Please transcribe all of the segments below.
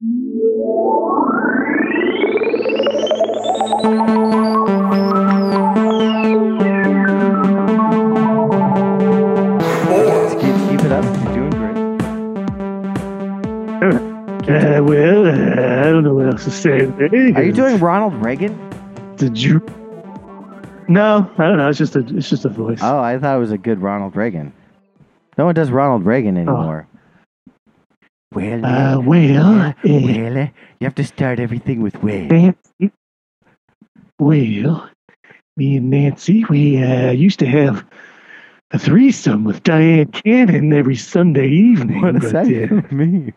Uh, well, uh, I don't know what else to say. Are you doing Ronald Reagan? Did you? No, I don't know. It's just a, it's just a voice. Oh, I thought it was a good Ronald Reagan. No one does Ronald Reagan anymore. Well, Uh, well, uh, well, uh, you have to start everything with well. Nancy. Well, me and Nancy, we uh, used to have a threesome with Dyan Cannon every Sunday evening. What does that uh, mean?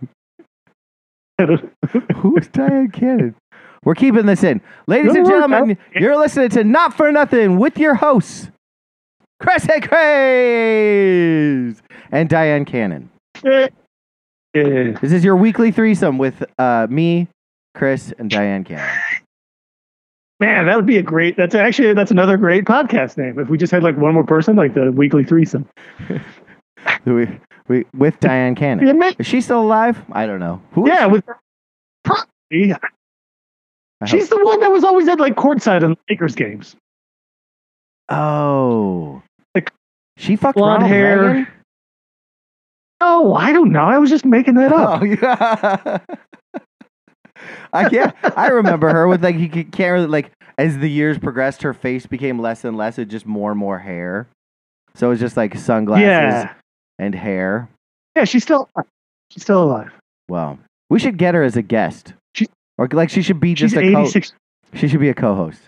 Who's Dyan Cannon? We're keeping this in. Ladies No, and gentlemen, you're listening to Not For Nothing with your hosts, Chris and Craze and Dyan Cannon. Yeah. This is your weekly threesome with uh, me, Chris, and Dyan Cannon. Man, that would be a great. That's actually that's another great podcast name. If we just had like one more person, like the weekly threesome. We, we, with Dyan Cannon. Yeah. Is she still alive? I don't know. Who Yeah, with probably. She's the one that was always at like courtside in Lakers games. Oh. Like, She fucked blonde Ronald hair. Reagan? Oh, I don't know. I was just making that up. Oh yeah. I yeah, I remember her with like you can't really like as the years progressed, her face became less and less, it just more and more hair. So it was just like sunglasses yeah, and hair. yeah. She's still uh, she's still alive. Well, we should get her as a guest, She- or like she should be just a co- eighty six. she should be a co-host.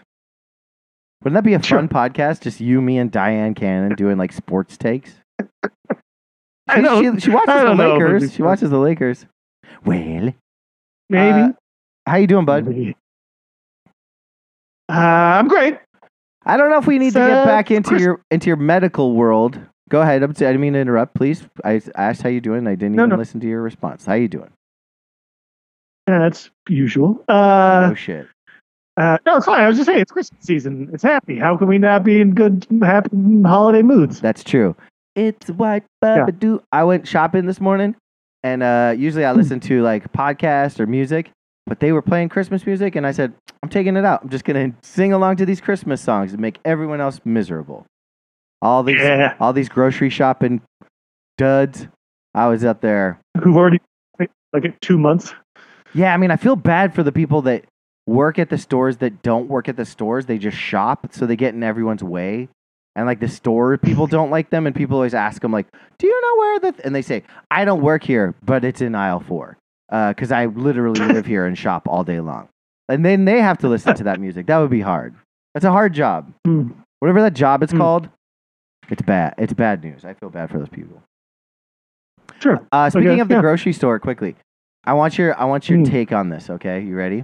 Wouldn't that be a Sure. fun podcast? Just you, me, and Dyan Cannon doing like sports takes. I She- don't- She, she watches I the don't know if it'd be Lakers. She watches the Lakers. Well, Maybe. Uh, how you doing, bud? Uh, I'm great. I don't know if we need to get back into Chris- your into your medical world. Go ahead. I'm, I didn't mean to interrupt. Please, I asked how you doing. I didn't No, even no. listen to your response. How you doing? Yeah, that's usual. Uh, oh shit. uh, no, it's fine. I was just saying it's Christmas season. It's happy. How can we not be in good, happy holiday moods? That's true. It's what Yeah. Do. I went shopping this morning, and uh, usually I Hmm. listen to like podcasts or music, but they were playing Christmas music, and I said, I'm taking it out. I'm just gonna sing along to these Christmas songs and make everyone else miserable. All these, Yeah, all these grocery shopping duds. I was up there. who've already like two months. Yeah, I mean, I feel bad for the people that work at the stores that don't work at the stores. They just shop, so they get in everyone's way. And like the store people don't like them, and people always ask them like, "Do you know where the?" Th-? And they say, "I don't work here, but it's in aisle four, because I literally live here and shop all day long." And then they have to listen to that music. That would be hard. That's a hard job. Hmm. Whatever that job is Hmm. called, it's bad. It's bad news. I feel bad for those people. Sure. Uh, speaking Okay, of the yeah. grocery store, quickly, I want your I want your Hmm. take on this. Okay, you ready?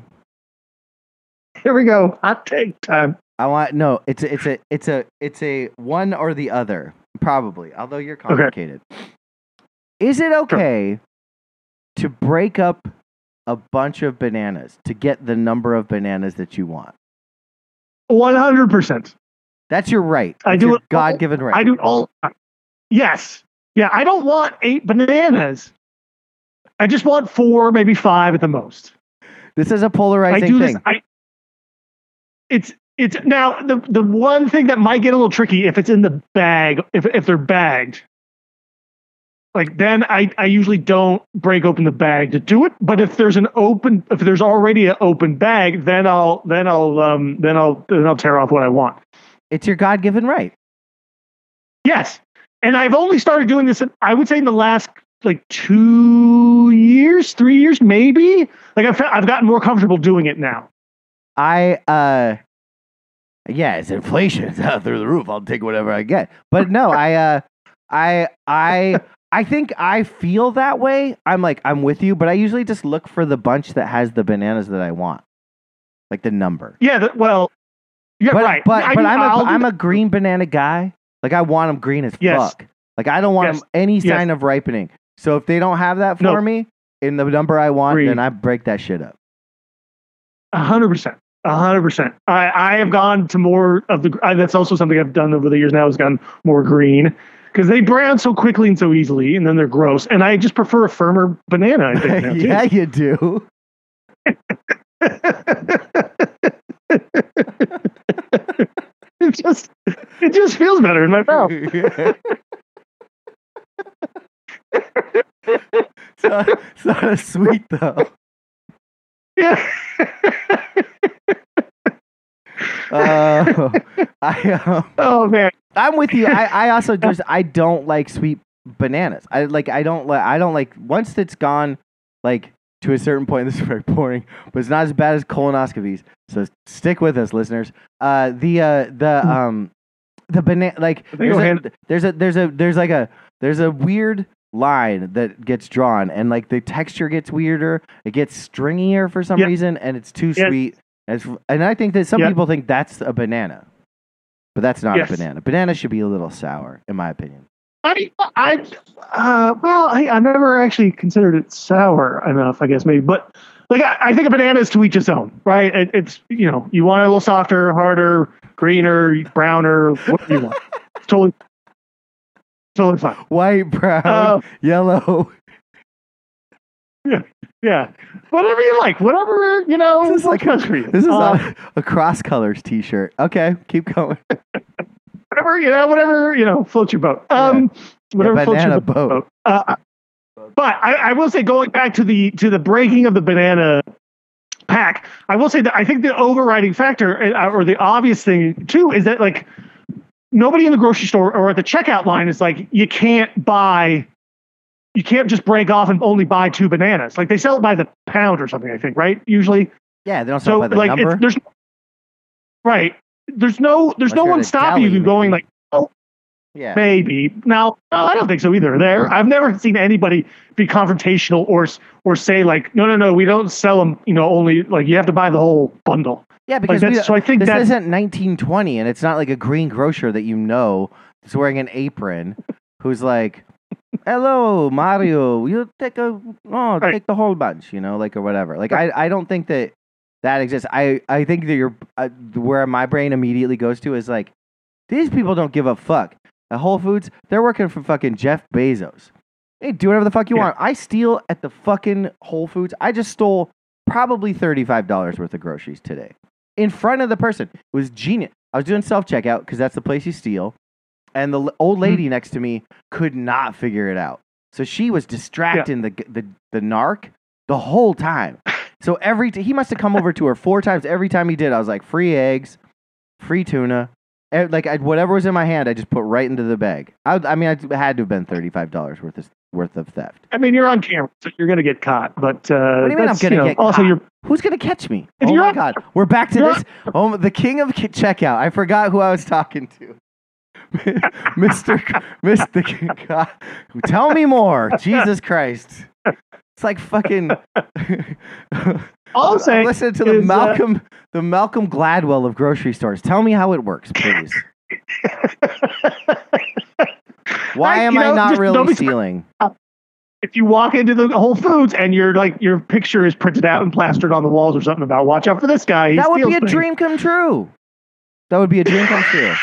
Here we go. Hot take time. I want no. It's a, it's a it's a it's a one or the other probably. Although you're complicated. Is it okay to break up a bunch of bananas to get the number of bananas that you want? One hundred percent. That's your right. I do it God-given right. I do it all. Uh, yes. Yeah. I don't want eight bananas. I just want four, maybe five at the most. this is a polarizing do thing. this. I. It's it's now the the one thing that might get a little tricky if it's in the bag if if they're bagged. Like then I I usually don't break open the bag to do it. But if there's an open if there's already an open bag, then I'll then I'll um then I'll then I'll tear off what I want. It's your God-given right. Yes. And I've only started doing this, in, I would say, in the last like two years, three years, maybe. Like I've, I've gotten more comfortable doing it now. I uh yeah, it's inflation it's out through the roof. I'll take whatever I get. But no, I uh I I I think I feel that way. I'm like I'm with you, but I usually just look for the bunch that has the bananas that I want. Like the number. Yeah, that, well, yeah, but right. but I but do- I'm I'll a I'm a green banana guy. Like I want them green as Yes. fuck. Like I don't want Yes. them any Yes. sign of ripening. So if they don't have that for No. me in the number I want, then I break that shit up. A hundred percent. A hundred percent. I I have gone to more of the. I, that's also something I've done over the years. Now has gone more green because they brown so quickly and so easily, and then they're gross. And I just prefer a firmer banana. I think now, yeah, you do. it just it just feels better in my mouth. it's, not, it's not as sweet though. Yeah. Uh, I um, oh man. I'm with you. I, I also just I don't like sweet bananas. I like I don't like I don't like once it's gone like to a certain point. This is very boring, but it's not as bad as colonoscopies. So stick with us, listeners. Uh, the uh, the um the banana like there's a, there's a there's a there's like a there's a weird line that gets drawn and like the texture gets weirder it gets stringier for some reason and it's too sweet and, and i think that some Yeah. people think that's a banana but that's not Yes. a banana banana should be a little sour in my opinion I I uh well I I never actually considered it sour enough, I guess maybe. But like I, I think a banana is to each its own, right? It, it's you know, you want it a little softer, harder, greener, browner, whatever you want. It's totally totally fine. white brown Uh, yellow yeah. yeah, Whatever you like, whatever, you know, This is like for you. this is Uh, a, a cross colors t-shirt okay keep going whatever you know, whatever you know, floats your boat. Um, whatever floats banana your boat. Uh, but I, I will say, going back to the to the breaking of the banana pack, I will say that I think the overriding factor, uh, or the obvious thing too, is that like nobody in the grocery store or at the checkout line is like, you can't buy. You can't just break off and only buy two bananas. Like they sell it by the pound or something. I think, right? Usually, yeah they don't so sell by the like number there's right. There's no there's Unless no one stopping deli, you going maybe. like oh, yeah maybe now no, I don't think so either. There, I've never seen anybody be confrontational or or say like no no no we don't sell them you know only like you have to buy the whole bundle. yeah Like because we, so I think this that isn't 1920 and it's not like a green grocer that you know is wearing an apron who's like hello mario you take a oh Right. take the whole bunch you know like or whatever like i i don't think that that exists i i think that you're uh, where my brain immediately goes to is like these people don't give a fuck at whole foods they're working for fucking jeff bezos hey do whatever the fuck you Yeah. want i steal at the fucking whole foods i just stole probably $35 worth of groceries today in front of the person. It was genius. I was doing self checkout because that's the place you steal. And the old lady next to me could not figure it out. So she was distracting the, the the narc the whole time. So every t- he must have come over to her four times. Every time he did, I was like, free eggs, free tuna. Eh, Like I, whatever was in my hand, I just put right into the bag. I, I mean, it had to have been thirty five dollars worth of worth of theft. I mean you're on camera, so you're gonna get caught. But uh, What do you mean I'm gonna know, get also caught? you're Who's gonna catch me? If oh my on- god, we're back to this. Oh, the king of checkout. I forgot who I was talking to. Mr. Mr. God. Tell me more. Jesus Christ. It's like fucking. all I'm saying Listen to the is, uh, Malcolm, the Malcolm Gladwell of grocery stores. Tell me how it works, please. Why am you I not really stealing? if you walk into the Whole Foods and you're like your picture is printed out and plastered on the walls or something about watch out for this guy. he That would be a things." dream come true. That would be a dream come true.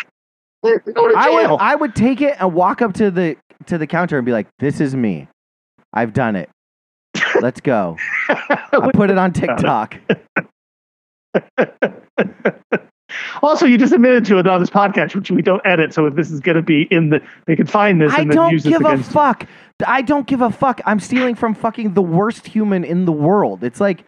To I would jail. I would take it and walk up to the to the counter and be like, "This is me. I've done it. Let's go." I put it on TikTok. also, you just admitted to it on this podcast, which we don't edit. So if this is going to be in the, they can find this I and don't use give a fuck. I don't give a fuck. I'm stealing from fucking the worst human in the world. It's like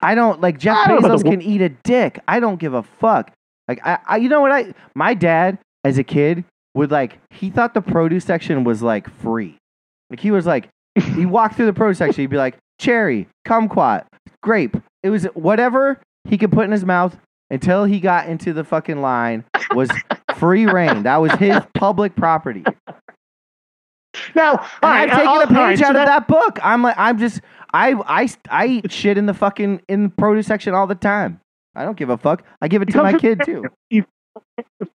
I don't like Jeff don't Bezos the can eat a dick. I don't give a fuck. Like I, I you know what I my dad as a kid would like he thought the produce section was like free. Like he was like he walked through the produce section, he'd be like, cherry, kumquat, grape. It was whatever he could put in his mouth until he got into the fucking line was free reign. That was his public property. Now, right, I've taken I'll- a page right, so out of that- that book. I'm like, I'm just, I, I, I eat shit in the fucking in the produce section all the time. I don't give a fuck. I give it You to my kid too.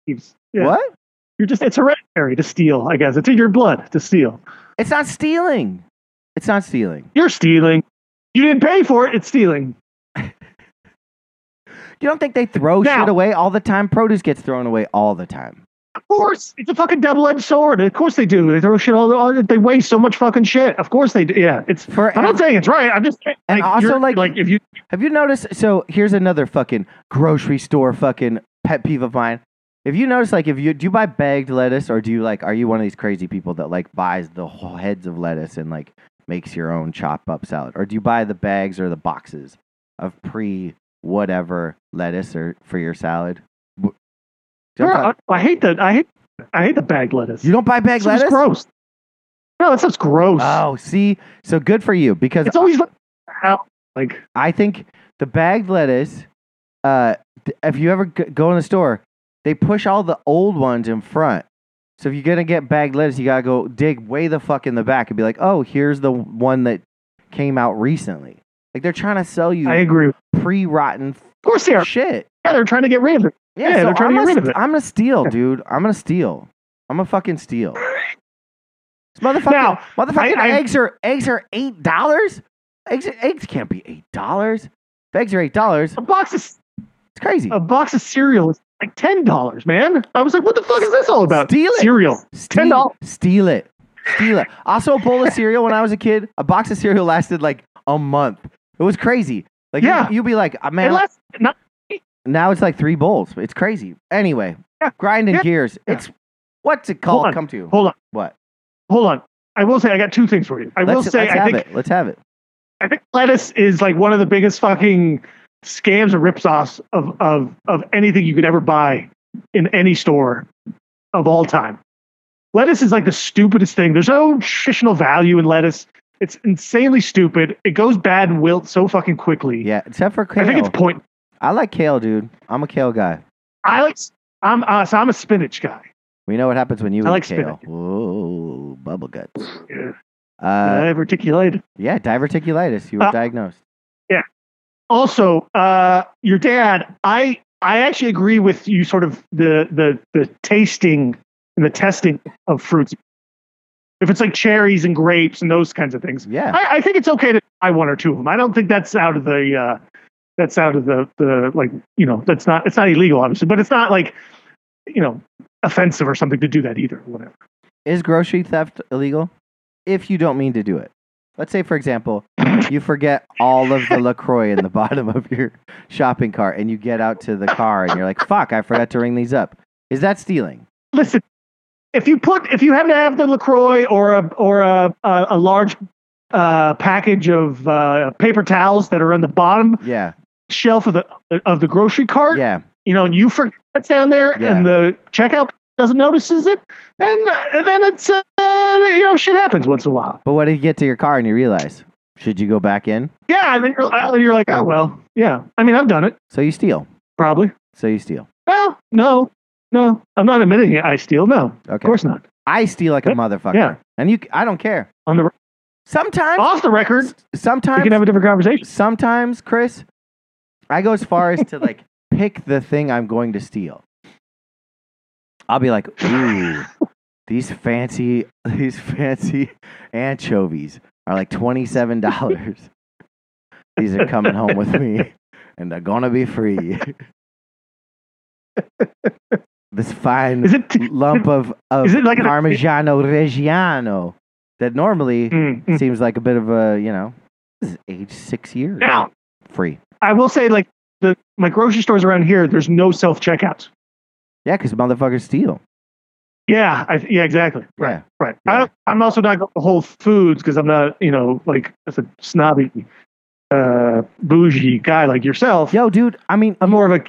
Yeah. What? You're just it's hereditary to steal. I guess it's in your blood to steal. It's not stealing. It's not stealing. You're stealing. You didn't pay for it. It's stealing. You don't think they throw Now- shit away all the time? Produce gets thrown away all the time. Of course, it's a fucking double-edged sword. Of course they do. They throw shit all. all they waste so much fucking shit. Of course they do. Yeah, it's. For I'm not saying it's right. I'm just. And also, you're- like- like if you Have you noticed? So here's another fucking grocery store fucking pet peeve of mine. If you notice, like, if you do you buy bagged lettuce, or do you like, are you one of these crazy people that like buys the whole heads of lettuce and like makes your own chop up salad, or do you buy the bags or the boxes of pre whatever lettuce or for your salad? Wh- Do you know what I'm I, hate that. I hate. I hate the bagged lettuce. you don't buy bagged lettuce? gross. No, that stuff's gross. Oh, see, so good for you because it's always like, how like I think the bagged lettuce, uh, if you ever go in the store, they push all the old ones in front. So if you're gonna get bagged lettuce, you gotta go dig way the fuck in the back and be like, oh, here's the one that came out recently. Like they're trying to sell you I agree. Pre-rotten. Of course they are. Shit. Yeah, they're trying to get rid of it. Yeah, yeah so they're trying I'm to get rid of it. I'm gonna steal, dude. I'm gonna steal. I'm gonna fucking steal. This motherfucking Now, motherfucking I- I- eggs are eggs are eight dollars. Eggs eggs can't be eight dollars. Eggs are eight dollars, A box of it's crazy. a box of cereal is like ten dollars, man. I was like, what the fuck is this all about? Steal it. Cereal. Steal, $10. steal it. Steal it. Also, a bowl of cereal when I was a kid, a box of cereal lasted like a month. It was crazy. Like, Yeah. you, you'd be like, "Ah, man, lasts not now it's like three bowls. It's crazy. Anyway, Yeah. grinding Yeah. gears. It's what's it called? Come to hold on, what? hold on. I will say I got two things for you. I will let's, say let's I have think it. Let's have it. I think lettuce is like one of the biggest fucking scams or rips offs of, of of anything you could ever buy in any store of all time. Lettuce is like the stupidest thing. There's no nutritional value in lettuce. It's insanely stupid. It goes bad and wilt so fucking quickly. Yeah, except for kale. I think it's point. I like kale, dude. I'm a kale guy. I like. I'm uh, so I'm a spinach guy. We know what happens when you I eat like kale. spinach. Whoa, bubble guts. Yeah. Uh, articulated. yeah, diverticulitis. You were Uh, diagnosed. Also uh your dad i i actually agree with you sort of the the the tasting and the testing of fruits if it's like cherries and grapes and those kinds of things Yeah. i, I think it's okay to buy one or two of them i don't think that's out of the uh that's out of the the like you know that's not it's not illegal obviously but it's not like you know offensive or something to do that either whatever Is grocery theft illegal? If you don't mean to do it. Let's say, for example, you forget all of the LaCroix in the bottom of your shopping cart and you get out to the car and you're like, fuck, I forgot to ring these up. Is that stealing? listen if you put if you happen to have the lacroix or a or a a, a large uh, package of uh, paper towels that are on the bottom Yeah. shelf of the of the grocery cart Yeah. you know and you forget it's down there Yeah. and the checkout doesn't notices it and then it's uh, you know shit happens once in a while But what if you get to your car and you realize? Should you go back in? yeah and then you're, uh, you're like oh well yeah i mean i've done it So you steal. probably So you steal. well no no i'm not admitting it i steal no Okay. of course not I steal like a motherfucker. Yeah. And you, I don't care. on the Sometimes, off the record we sometimes, can have a different conversation sometimes, Chris, I go as far as to like pick the thing I'm going to steal. I'll be like, ooh, these fancy, these fancy anchovies are like twenty seven dollars. these are coming home with me, and they're gonna be free. this fine it lump of, of Is it like an- Parmigiano Reggiano that normally Mm, mm. seems like a bit of a, you know, this is age six years. Now, Free. I will say, like the my grocery stores around here, there's no self checkouts. Yeah, because motherfuckers steal. Yeah, I, yeah, exactly. Right, Yeah. right. Yeah. I, I'm also not going to Whole Foods because I'm not, you know, like as a snobby, uh, bougie guy like yourself. Yo, dude, I mean, I'm more of a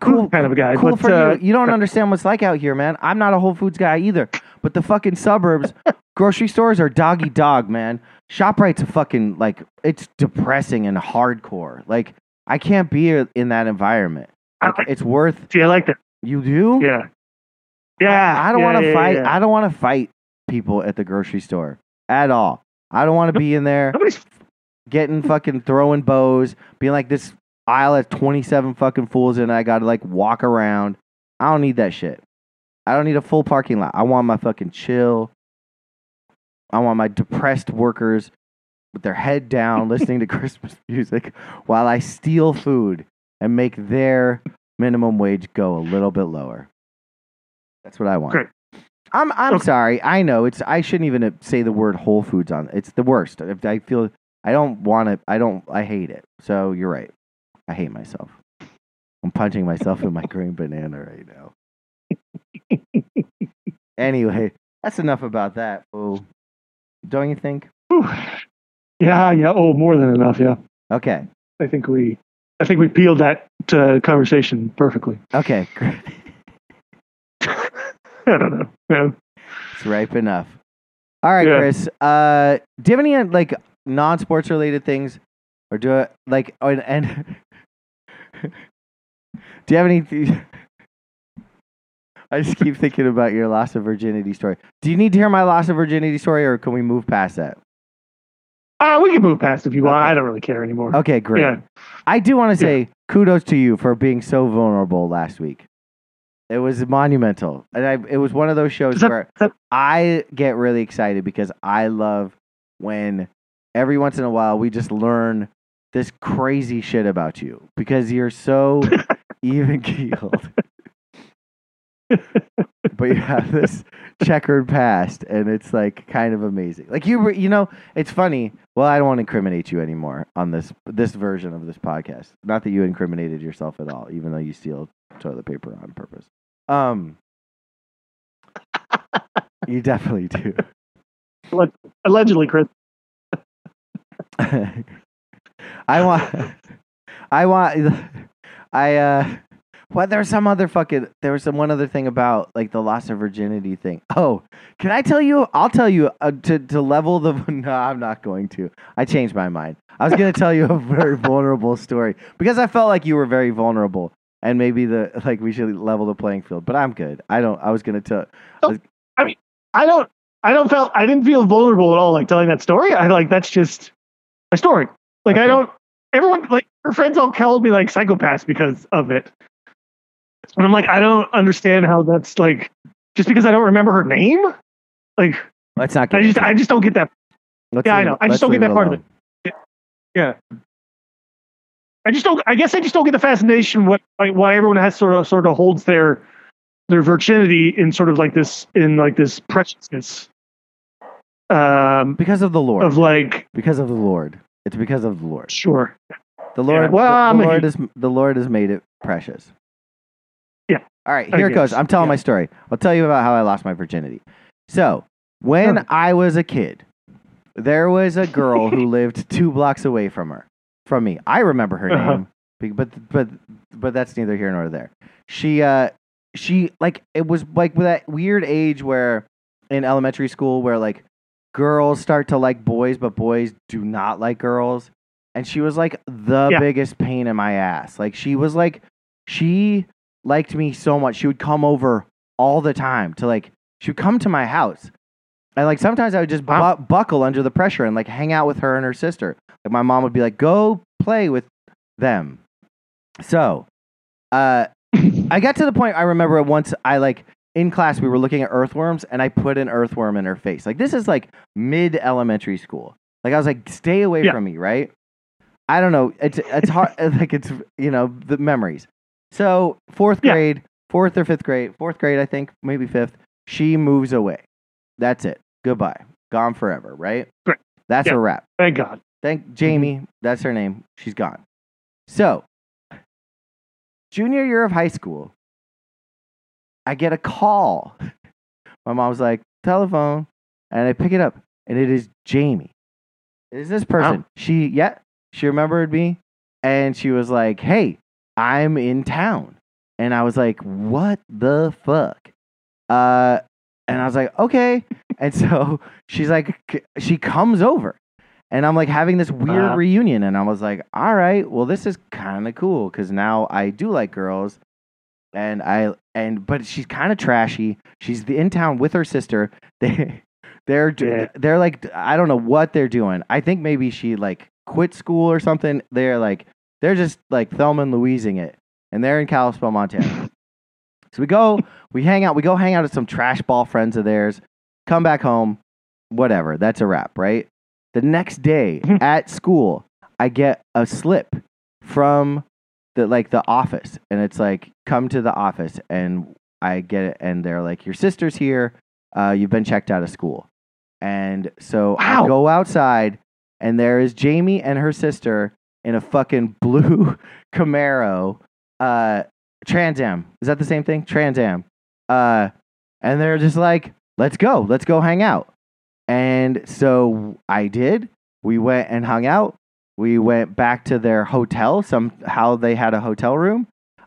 cool, kind of a guy. cool but, for uh, you. You don't understand what's like out here, man. I'm not a Whole Foods guy either. But the fucking suburbs, grocery stores are doggy dog, man. ShopRite's a fucking, like, it's depressing and hardcore. Like, I can't be in that environment. I Like, like- it's worth, See, I like that. You do? Yeah, yeah. I don't yeah, want to yeah, fight. yeah. I don't want to fight people at the grocery store at all. I don't want to be in there Nobody's getting fucking throwing bows, being like this aisle has 27 fucking fools and. I got to like walk around. I don't need that shit. I don't need a full parking lot. I want my fucking chill. I want my depressed workers with their head down listening to Christmas music while I steal food and make their minimum wage go a little bit lower. That's what I want. Great. I'm I'm Okay. sorry. I know it's I shouldn't even say the word Whole Foods on. It's the worst. If I feel I don't want to. I don't. I hate it. So you're right. I hate myself. I'm punching myself in my green banana right now. anyway, that's enough about that. Oh, don't you think? Yeah, yeah. Oh, more than enough. Yeah. Okay. I think we, I think we peeled that uh, conversation perfectly. Okay. great. I don't know. Yeah. It's ripe enough. All right, Yeah. Chris. Uh, do you have any uh, like non-sports related things, or do I, like oh, and, and do you have any? I just keep thinking about your loss of virginity story. Do you need to hear my loss of virginity story, or can we move past that? Uh, we can move past if you want. Okay. I don't really care anymore. Okay, great. Yeah. I do want to say kudos to you for being so vulnerable last week. It was monumental, and I, it was one of those shows that- where that- I get really excited because I love when every once in a while we just learn this crazy shit about you because you're so even keeled. but you have this checkered past and it's like kind of amazing. Like you you know, it's funny. Well, I don't want to incriminate you anymore on this this version of this podcast. Not that you incriminated yourself at all, even though you steal toilet paper on purpose. Um You definitely do. Allegedly, Chris. I want, I want, I, uh, well, there was some other fucking, there was some one other thing about like the loss of virginity thing. Oh, can I tell you? I'll tell you uh, to, to level the, no, I'm not going to. I changed my mind. I was going to tell you a very vulnerable story because I felt like you were very vulnerable and maybe the, like we should level the playing field, but I'm good. I don't, I was going to tell, I mean, I don't. I don't felt. I didn't feel vulnerable at all. Like telling that story. I like that's just my story. Like I don't. Everyone like her friends all called me like psychopaths because of it. And I'm like, I don't understand how that's like just because I don't remember her name. Like let's not get I just. I just don't get that. Let's yeah, I know. I just don't get that part of it. Yeah. I just don't. I guess I just don't get the fascination what like, why everyone has sort of sort of holds their their virginity in sort of like this in like this preciousness. Um, Because of the Lord. of like because of the Lord. It's because of the Lord. sure The Lord, well, the, the Lord is the Lord has made it precious. Yeah. All right, here it goes. I'm telling yeah. my story. I'll tell you about how I lost my virginity. So, when Sure. I was a kid, there was a girl who lived two blocks away from her, from me. I remember her Uh-huh. name, but but but that's neither here nor there. She uh she like it was like that weird age where in elementary school where like girls start to like boys, but boys do not like girls. And she was like the Yeah. biggest pain in my ass. Like she was like she liked me so much. She would come over all the time to like she would come to my house. And like sometimes I would just bu- buckle under the pressure and like hang out with her and her sister. Like my mom would be like, "Go play with them." So, uh I got to the point I remember once I like in class we were looking at earthworms and I put an earthworm in her face. Like this is like mid elementary school. Like I was like, stay away Yeah. from me, right? I don't know. It's it's hard like it's you know, the memories. So fourth Yeah. grade, fourth or fifth grade, fourth grade, I think, maybe fifth, she moves away. That's it. Goodbye. Gone forever, right? Great. That's Yeah. a wrap. thank God Thank Jamie. Mm-hmm. That's her name. She's gone. So, junior year of high school, I get a call. My mom's like, telephone. And I pick it up, and it is Jamie. It is this person. She, yeah, she remembered me. And she was like, hey, I'm in town. And I was like, what the fuck? Uh, and I was like, okay. and so she's like, she comes over and I'm like having this weird Uh-huh. reunion, and I was like, all right, well, this is kind of cool because now I do like girls, and I and but she's kind of trashy. She's the- in town with her sister. They they're Yeah. they're like I don't know what they're doing. I think maybe she like quit school or something. They're like they're just like Thelma and Louising it, and they're in Kalispell, Montana. so we go, we hang out, we go hang out with some trash ball friends of theirs. Come back home, whatever. That's a wrap, right? The next day at school, I get a slip from the like the office, and it's like come to the office, and I get it, and they're like, "Your sister's here. Uh, you've been checked out of school." And so I go outside, and there is Jamie and her sister in a fucking blue Camaro, uh, Trans Am. Is that the same thing? Trans Am. Uh, and they're just like, "Let's go. Let's go hang out." And so I did. We went and hung out. We went back to their hotel. Somehow they had a hotel room.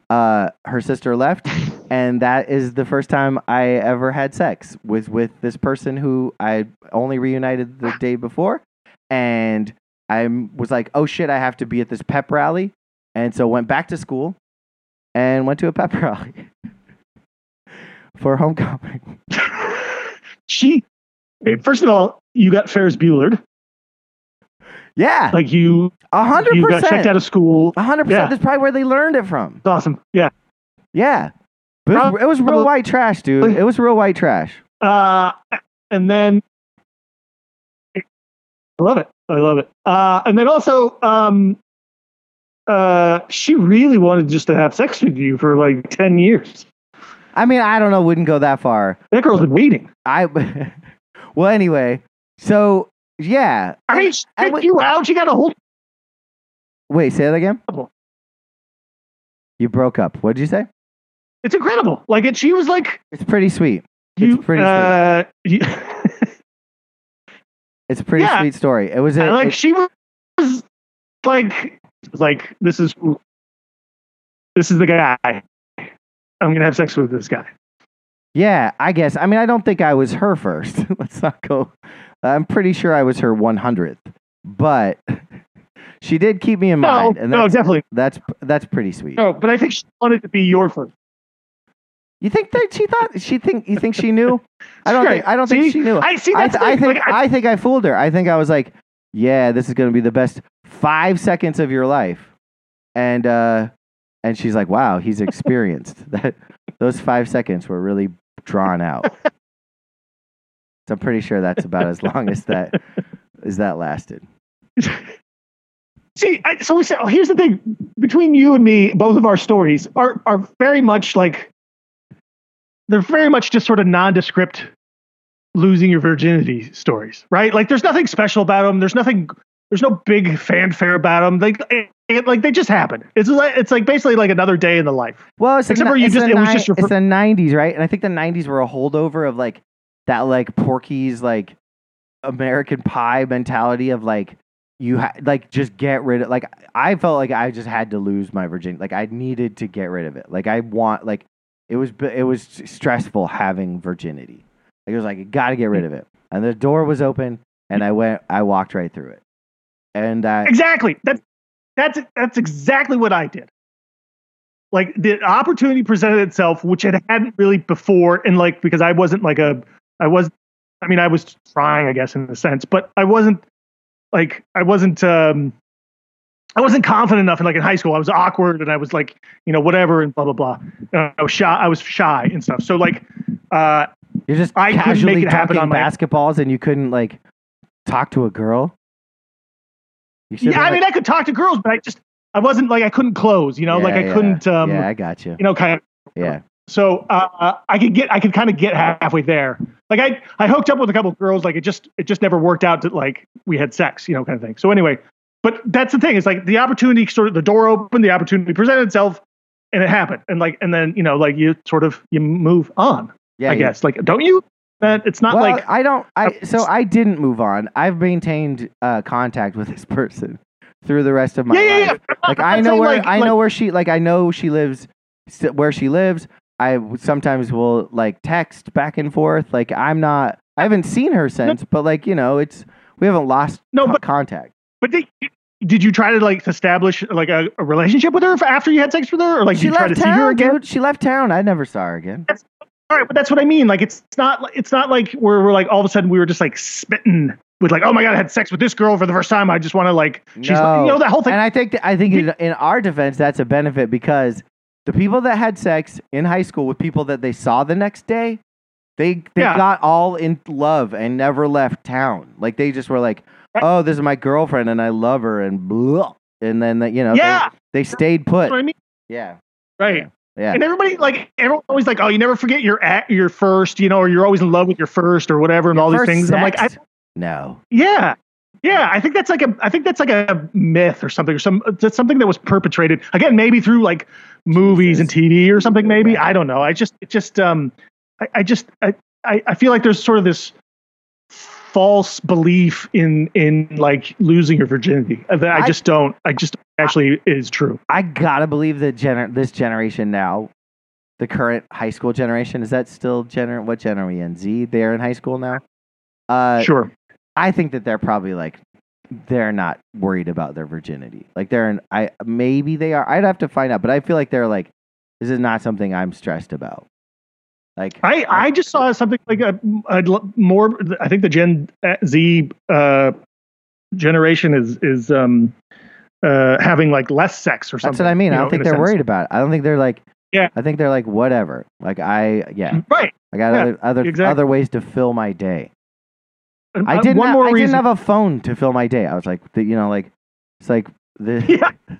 Uh, her sister left, and that is the first time I ever had sex was with this person who I only reunited the day before, and I was like, "Oh shit, I have to be at this pep rally," and so went back to school and went to a pep rally for homecoming. she, first of all, you got Ferris Bueller. Yeah, Like you, a hundred you got checked out of school. A hundred Yeah. percent. That's probably where they learned it from. It's awesome. Yeah. Yeah, but it was, it was real white trash, dude. It was real white trash. Uh, and then I love it. I love it. Uh, and then also, um, uh, she really wanted just to have sex with you for like 10 years. I mean, I don't know. Wouldn't go that far. That girl's been waiting. I well, anyway. So yeah. I mean, And- and you out. She got a whole. Wait, say that again. You broke up. What did you say? It's incredible. Like, it, she was like, It's pretty sweet. you, It's pretty uh, you, It's a pretty Yeah. sweet story. It was a, like, it- she was like, like, this is, this is the guy. I'm going to have sex with this guy. yeah. I guess. I mean, I don't think I was her first. Let's not go. I'm pretty sure I was her 100th, but she did keep me in No, mind, and no, definitely. that's that's pretty sweet. No, but I think she wanted to be your first. You think that she thought she think you think she knew? I don't think I don't See? think she knew. I see. I, th- I think like, I- I think I fooled her. I think I was like, yeah, this is going to be the best five seconds of your life, and uh, and she's like, wow, he's experienced. that those five seconds were really drawn out. so I'm pretty sure that's about as long as that as that lasted. See, I, so we said, oh, here's the thing: between you and me, both of our stories are are very much like they're very much just sort of nondescript losing your virginity stories, right? Like, there's nothing special about them. There's nothing. There's no big fanfare about them. Like, it, it- like they just happen. It's like it's like basically like another day in the life. Well, it's Except the, for you just- it was just it's the '90s, right? And I think the '90s were a holdover of like that, like Porky's like American Pie mentality of like you ha- like just get rid of like I felt like I just had to lose my virginity, like I needed to get rid of it. Like I want like it was it was stressful having virginity. It was like you got to get rid of it, and the door was open, and I went, I walked right through it, and I Exactly. That's that's that's exactly what I did. Like the opportunity presented itself, which it hadn't really before, and like because I wasn't like a, I was, I mean, I was trying, I guess, in a sense, but I wasn't like I wasn't, um, I wasn't confident enough. And like in high school, I was awkward, and I was like, you know, whatever, and blah blah blah. Uh, I was shy. I was shy and stuff. So like, uh, you're just I couldn't make casually it happen talking on my- basketballs, and you couldn't like talk to a girl. Yeah, I like- mean, I could talk to girls, but I just, I wasn't like I couldn't close, you know, like I yeah. couldn't, um, yeah, I got you. you know, kind of. Yeah. So uh, I could get, I could kind of get halfway there. Like I, I hooked up with a couple of girls. Like it just, it just never worked out to like we had sex, you know, kind of thing. So anyway, but that's the thing. It's like the opportunity sort of the door opened, the opportunity presented itself, and it happened. And like, and then you know, like you sort of you move on. Yeah, I guess. Like, don't you? That it's not well, like I don't. I so I didn't move on. I've maintained uh, contact with this person through the rest of my yeah, yeah, life. yeah. Like I know where like- I like- know where she like I know she lives where she lives. I sometimes will like text back and forth. Like I'm not. I haven't seen her since, but like you know, it's we haven't lost No, but- contact. But did, did you try to like establish like a, a relationship with her after you had sex with her, or like she did you try left to see her town, again? dude. She left town. I never saw her again. All right, but that's what I mean. Like it's not like it's not like where we're like all of a sudden we were just like smitten with like oh my god I had sex with this girl for the first time. I just want to like she's No. you know that whole thing. And I think that, I think in, in our defense, that's a benefit because the people that had sex in high school with people that they saw the next day, they they Yeah. got all in love and never left town. Like they just were like. "Oh, this is my girlfriend and I love her," and blah. And then they- you know, they- yeah, they, stayed put. I mean. Yeah, Right. Yeah. Yeah. And everybody like everyone always like, oh, you never forget your at your first, you know, or you're always in love with your first or whatever, and all these things. I'm like, I, no. yeah, yeah. I think that's like a, I think that's like a myth or something, or some that's something that was perpetrated again, maybe through like movies and TV or something. Maybe I don't know. I just, it just, um, I, I just, I, I feel like there's sort of this false belief in in like losing your virginity that I, I- just don't. I just actually is true. I gotta believe that gener- this generation now, the current high school generation, is that still gener? What gen are we in? Z? They're in high school now. Uh, sure. I think that they're probably like they're not worried about their virginity. Like they're in, I maybe they are. I'd have to find out, but I feel like they're like this is not something I'm stressed about. Like I, I just saw something like a, a more. I think the Gen Z uh, generation is is um, uh, having like less sex or something. that's what I mean. I don't think they're sense. worried about it. I don't think they're like Yeah. I think they're like whatever. Like I yeah. Right. I got Yeah, other other, exactly. other ways to fill my day. I uh, didn't. More I reason. didn't have a phone to fill my day. I was like, the, you know, like it's like the yeah,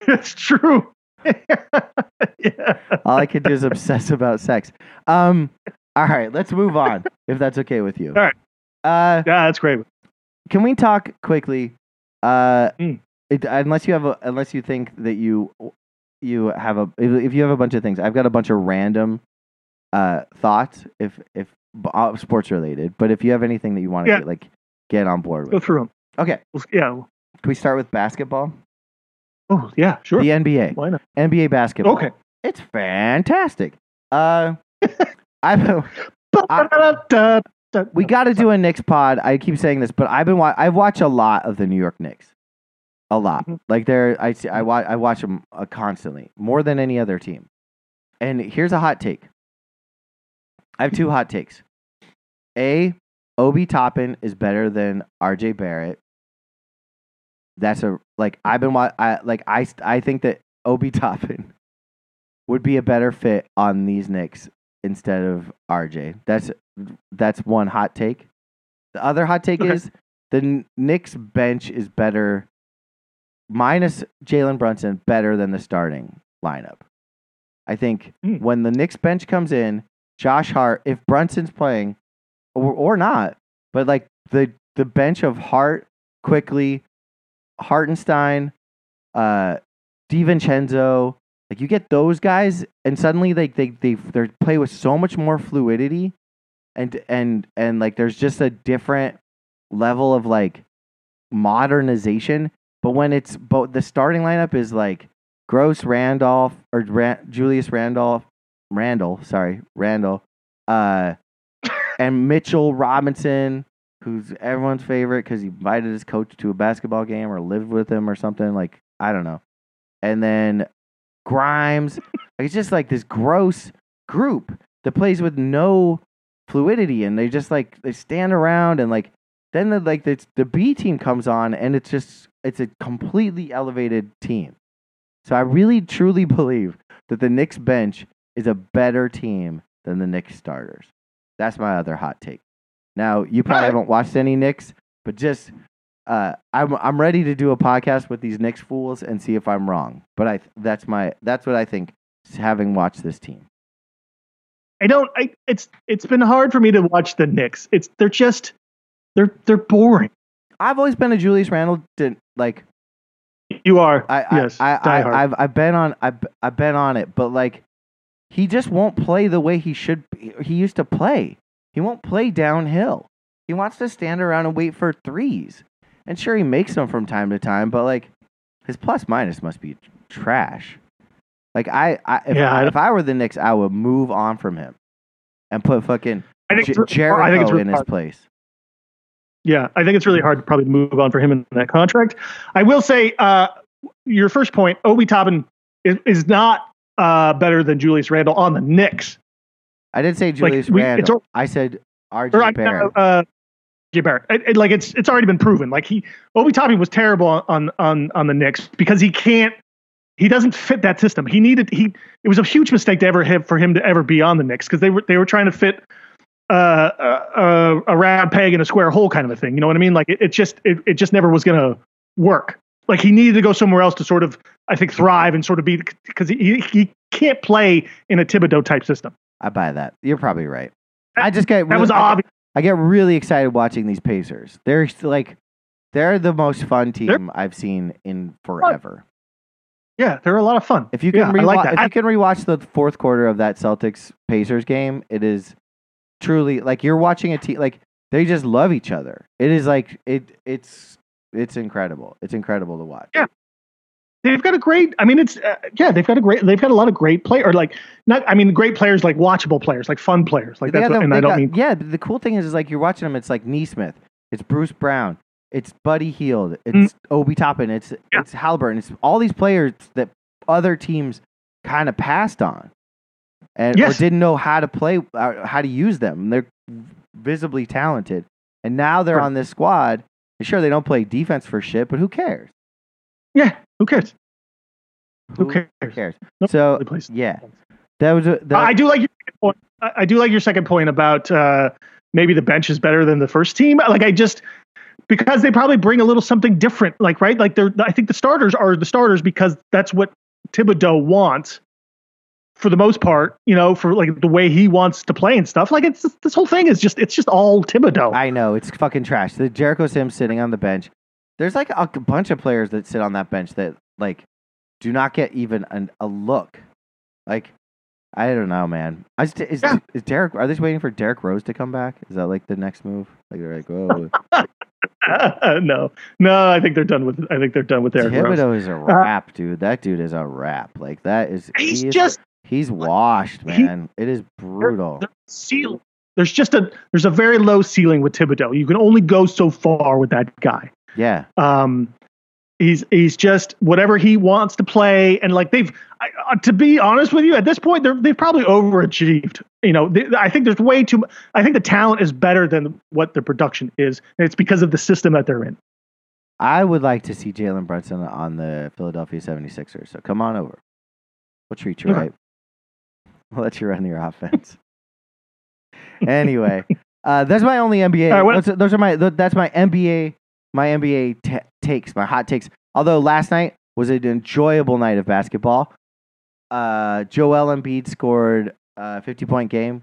it's true. Yeah. all I can do is obsess about sex. Um, all right, let's move on if that's okay with you. All right. Uh, Yeah, that's great. can we talk quickly? Uh, Mm. it, unless you have a, unless you think that you you have a if, if you have a bunch of things, I've got a bunch of random uh thoughts if if uh, sports related. But if you have anything that you want to Yeah. get, like get on board with, Go through them. okay. Yeah. Can we start with basketball? Oh, yeah. Sure. The NBA, Why not? NBA basketball. Okay. It's fantastic. Uh, I've Ba-da-da-da. we got to do a Knicks pod. I keep saying this, but I've been wa- I've watched a lot of the New York Knicks, a lot. Mhm. Like they're I see, I watch I watch them uh, constantly, more than any other team. And here's a hot take. I have two hot takes. A, Obi Toppin is better than R.J. Barrett. That's a like I've been I like I I think that Obi Toppin would be a better fit on these Knicks instead of RJ. That's that's one hot take. The other hot take Okay. is the Kn- Knicks bench is better minus Jalen Brunson better than the starting lineup. I think Hmm. when the Knicks bench comes in, Josh Hart, if Brunson's playing or, or not, but like the the bench of Hart, Quickley, Hartenstein, uh, DiVincenzo, like you get those guys, and suddenly like they they they play with so much more fluidity, and and and like there's just a different level of like modernization. But when it's but the starting lineup is like Gross Randolph or Ran- Julius Randolph Randle, sorry Randle, uh, and Mitchell Robinson, who's everyone's favorite because he invited his coach to a basketball game or lived with him or something. Like I don't know, and then Grimes. it's just like this gross group that plays with no fluidity, and they just like they stand around and like then the like the the B team comes on, and it's just it's a completely elevated team. So I really truly believe that the Knicks bench is a better team than the Knicks starters. That's my other hot take. Now you probably Alright. haven't watched any Knicks, but just uh, I'm I'm ready to do a podcast with these Knicks fools and see if I'm wrong. But I that's my that's what I think having watched this team. I don't. I it's it's been hard for me to watch the Knicks. It's they're just they're they're boring. I've always been a Julius Randle like You are. I, I, yes. I, I, hard. I've, I've been on, I've, I've been on it, but like, he just won't play the way he should. He used to play. He won't play downhill. He wants to stand around and wait for threes. And sure, he makes them from time to time, but like, his plus minus must be trash. Like I, I if, Yeah, I- if I were the Knicks, I would move on from him and put fucking I think J- it's Jericho I think it's really in his hard. place. Yeah, I think it's really hard to probably move on for him in that contract. I will say, uh, your first point, Obi Toppin is, is not uh, better than Julius Randle on the Knicks. I didn't say Julius we- Randle. I said RJ Barrett. uh. Barrett. It- it- like it's it's already been proven. Like he Obi Toppin was terrible on, on on the Knicks because he can't. He doesn't fit that system. He needed he. It was a huge mistake to ever have for him to ever be on the Knicks because they were they were trying to fit uh, uh, a round peg in a square hole kind of a thing. You know what I mean? Like it, it just it, it just never was going to work. Like he needed to go somewhere else to sort of I think thrive and sort of be because he he can't play in a Thibodeau type system. I buy that. You're probably right. I just get That was obvious. I get really excited watching these Pacers. They're like they're the most fun team I've seen in forever. Yeah, they're a lot of fun. If you can Yeah, I rewa- like that. if I- you can rewatch the fourth quarter of that Celtics Pacers game, it is truly like you're watching a team like they just love each other. It is like it it's it's incredible. It's incredible to watch. Yeah. They've got a great. I mean, it's uh, yeah. They've got a great. They've got a lot of great play or like not. I mean, great players like watchable players, like fun players. Like that's what, and I don't got- mean yeah. The cool thing is, is like you're watching them. It's like Nesmith, it's Bruce Brown, it's Buddy Hield, it's Mm. Obi Toppin, it's Yeah. it's Halliburton. It's all these players that other teams kind of passed on, and or didn't know how to play, uh, how to use them. They're visibly talented, and now they're Right. on this squad. And Sure, they don't play defense for shit, but who cares? Yeah. Who cares? Who Who cares? cares? Nope, So yeah, that was a, that, I do like your second point. I I do like your second point about uh, maybe the bench is better than the first team. Like I just because they probably bring a little something different. Like right, like they're. I think the starters are the starters because that's what Thibodeau wants for the most part. You know, for like the way he wants to play and stuff. Like it's this whole thing is just it's just all Thibodeau. I know it's fucking trash. The Jericho Sims sitting on the bench. There's like a bunch of players that sit on that bench that like do not get even an, a look. Like I don't know, man. I just, is, Yeah. is Derrick? Are they just waiting for Derrick Rose to come back? Is that like the next move? Like they're like, oh, no, no, I think they're done with. I think they're done with Rose. Thibodeau is a uh, rap, dude. That dude is a rap. Like that is He's he is- just he's washed, he- man. it is brutal. the ceiling. There's just a there's a very low ceiling with Thibodeau. You can only go so far with that guy. Yeah, Um, he's he's just whatever he wants to play, and like they've I, uh, to be honest with you, at this point they're they've probably overachieved. You know, they, I think there's way too. I think the talent is better than what the production is, and it's because of the system that they're in. I would like to see Jalen Brunson on the Philadelphia 76ers. So come on over. We'll treat you Okay. right. We'll let you run your offense. anyway, uh, that's my only NBA. Right, what- those, those are my. That's my NBA. My NBA ta takes. My hot takes. Although last night was an enjoyable night of basketball. Uh, Joel Embiid scored a 50 point game.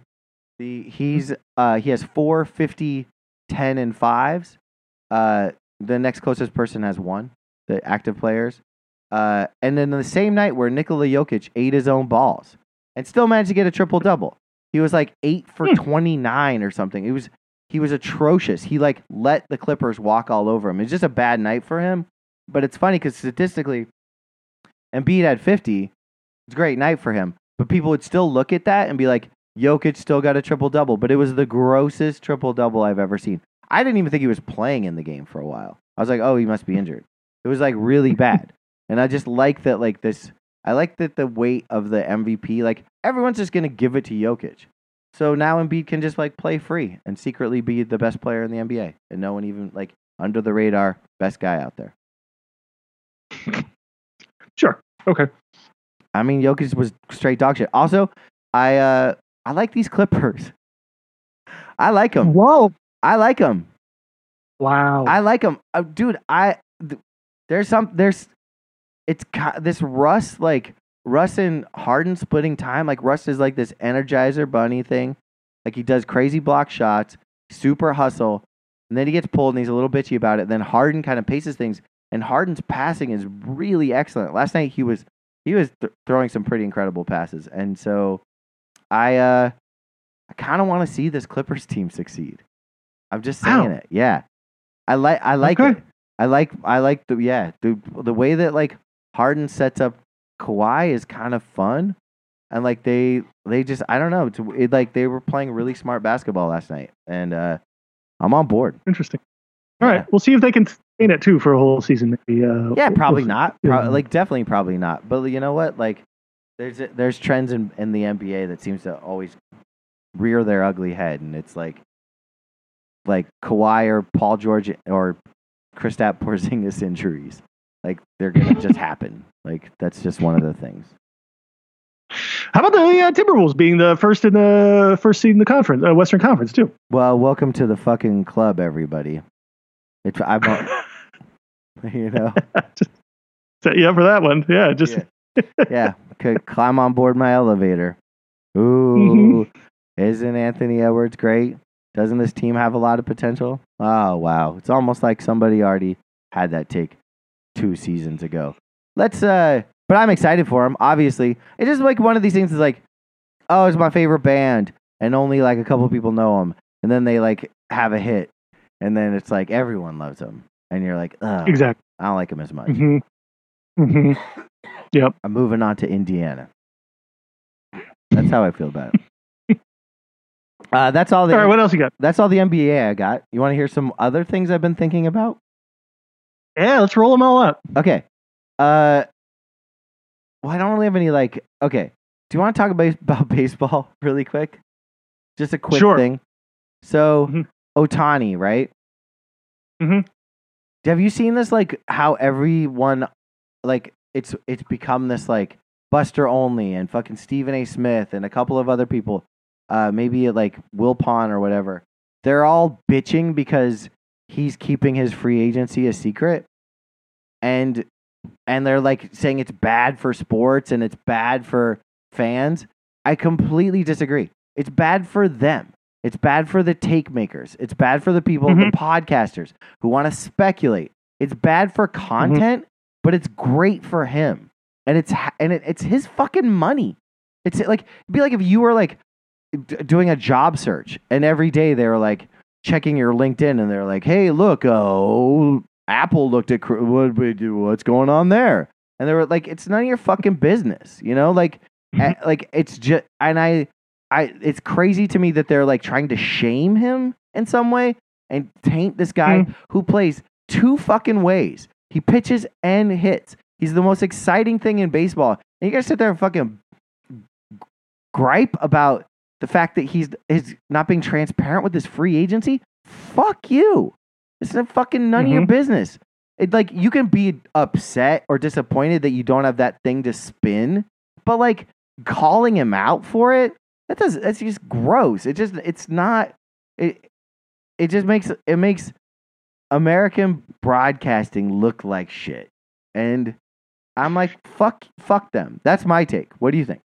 The he's uh, he has four 50, 10, and fives. Uh, the next closest person has one. The active players. Uh, and then the same night where Nikola Jokic ate his own balls and still managed to get a triple double. He was like eight for Hmm. twenty nine or something. It was he was atrocious. He like let the Clippers walk all over him. It's just a bad night for him. But it's funny because statistically, Embiid had fifty. It's a great night for him. But people would still look at that and be like, Jokic still got a triple double. But it was the grossest triple double I've ever seen. I didn't even think he was playing in the game for a while. I was like, oh, he must be injured. It was like really bad. And I just like that, like this. I like that the weight of the MVP, like everyone's just gonna give it to Jokic. So now Embiid can just like play free and secretly be the best player in the NBA, and no one even like under the radar best guy out there. Sure. Okay. I mean, Jokic was straight dog shit. Also, I uh I like these Clippers. I like them. Whoa. I like them. Wow. I like them, uh, dude. I th- there's some there's it's ki- this Russ like Russ and Harden splitting time. Like Russ is like this Energizer Bunny thing. Like he does crazy block shots, super hustle, and then he gets pulled and he's a little bitchy about it. Then Harden kind of paces things, and Harden's passing is really excellent. Last night he was he was th- throwing some pretty incredible passes, and so I uh I kind of want to see this Clippers team succeed. I'm just saying Wow. it. Yeah, I like I like Okay. it. I like I like the yeah the the way that like Harden sets up Kawhi is kind of fun, and like they they just I don't know it's it, like they were playing really smart basketball last night, and uh I'm on board. Interesting. All Yeah. right. We'll see if they can sustain it too for a whole season. Maybe. Uh, Yeah, probably not. Yeah. Like definitely probably not. But you know what? Like there's there's trends in in the NBA that seems to always rear their ugly head, and it's like like Kawhi or Paul George or Kristaps Porzingis injuries. Like they're gonna just happen. Like that's just one of the things. How about the uh, Timberwolves being the first in the first seed in the conference, uh, Western Conference too? Well, welcome to the fucking club, everybody. It's I'm, you know, just Set you up for that one. Yeah. Just Yeah. yeah. could climb on board my elevator. Ooh, isn't Anthony Edwards great? Doesn't this team have a lot of potential? Oh wow, it's almost like somebody already had that take two seasons ago. Let's uh, but I'm excited for him. Obviously, it's just like one of these things. Is like, oh, it's my favorite band, and only like a couple people know them, and then they like have a hit, and then it's like everyone loves them, and you're like, Ugh, Exactly. I don't like him as much. hmm hmm Yep. I'm moving on to Indiana. That's how I feel about it. uh, that's all the All right. What else you got? that's all the NBA I got. You want to hear some other things I've been thinking about? Yeah, let's roll them all up. Okay. Uh, well, I don't really have any like. Okay, do you want to talk about about baseball really quick? Just a quick Sure. thing. So, Mhm. Ohtani, right? Mhm. Have you seen this? Like how everyone, like it's it's become this like Buster Olney and fucking Stephen A. Smith and a couple of other people, uh, maybe like Will Pond or whatever. They're all bitching because he's keeping his free agency a secret, and and they're like saying it's bad for sports and it's bad for fans. I completely disagree. It's bad for them. It's bad for the take makers. It's bad for the people, the mm-hmm. podcasters who want to speculate. It's bad for mm-hmm. content, but it's great for him. And it's and it, it's his fucking money. It's like it'd be like if you were like d- doing a job search and every day they were like checking your LinkedIn and they're like, "Hey, look, oh, Apple looked at what we do, what's going on there?" And they were like, "It's none of your fucking business," you know? Like, Mhm. a- like it's just and I, I, it's crazy to me that they're like trying to shame him in some way and taint this guy who plays two fucking ways. He pitches and hits. He's the most exciting thing in baseball. And you guys sit there and fucking gripe about the fact that he's is not being transparent with his free agency. Fuck you. It's a fucking none of your Mhm. business. It like you can be upset or disappointed that you don't have that thing to spin, but like calling him out for it, that does that's just gross. It just it's not it it just makes it makes American broadcasting look like shit. And I'm like, fuck fuck them. That's my take. What do you think?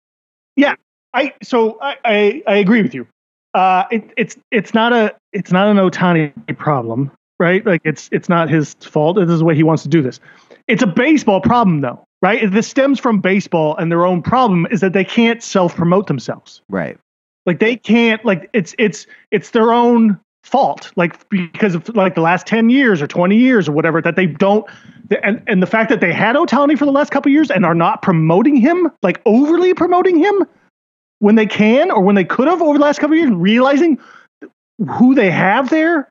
I so I, I, I agree with you. Uh, it, it's it's not a it's not an Ohtani problem, right? Like it's it's not his fault. This is the way he wants to do this. It's a baseball problem, though, right? This stems from baseball, and their own problem is that they can't self promote themselves. Right. Like they can't like it's it's it's their own fault. Like because of like the last ten years or twenty years or whatever that they don't. And and the fact that they had Ohtani for the last couple of years and are not promoting him, like overly promoting him, when they can or when they could have over the last couple of years, realizing who they have there.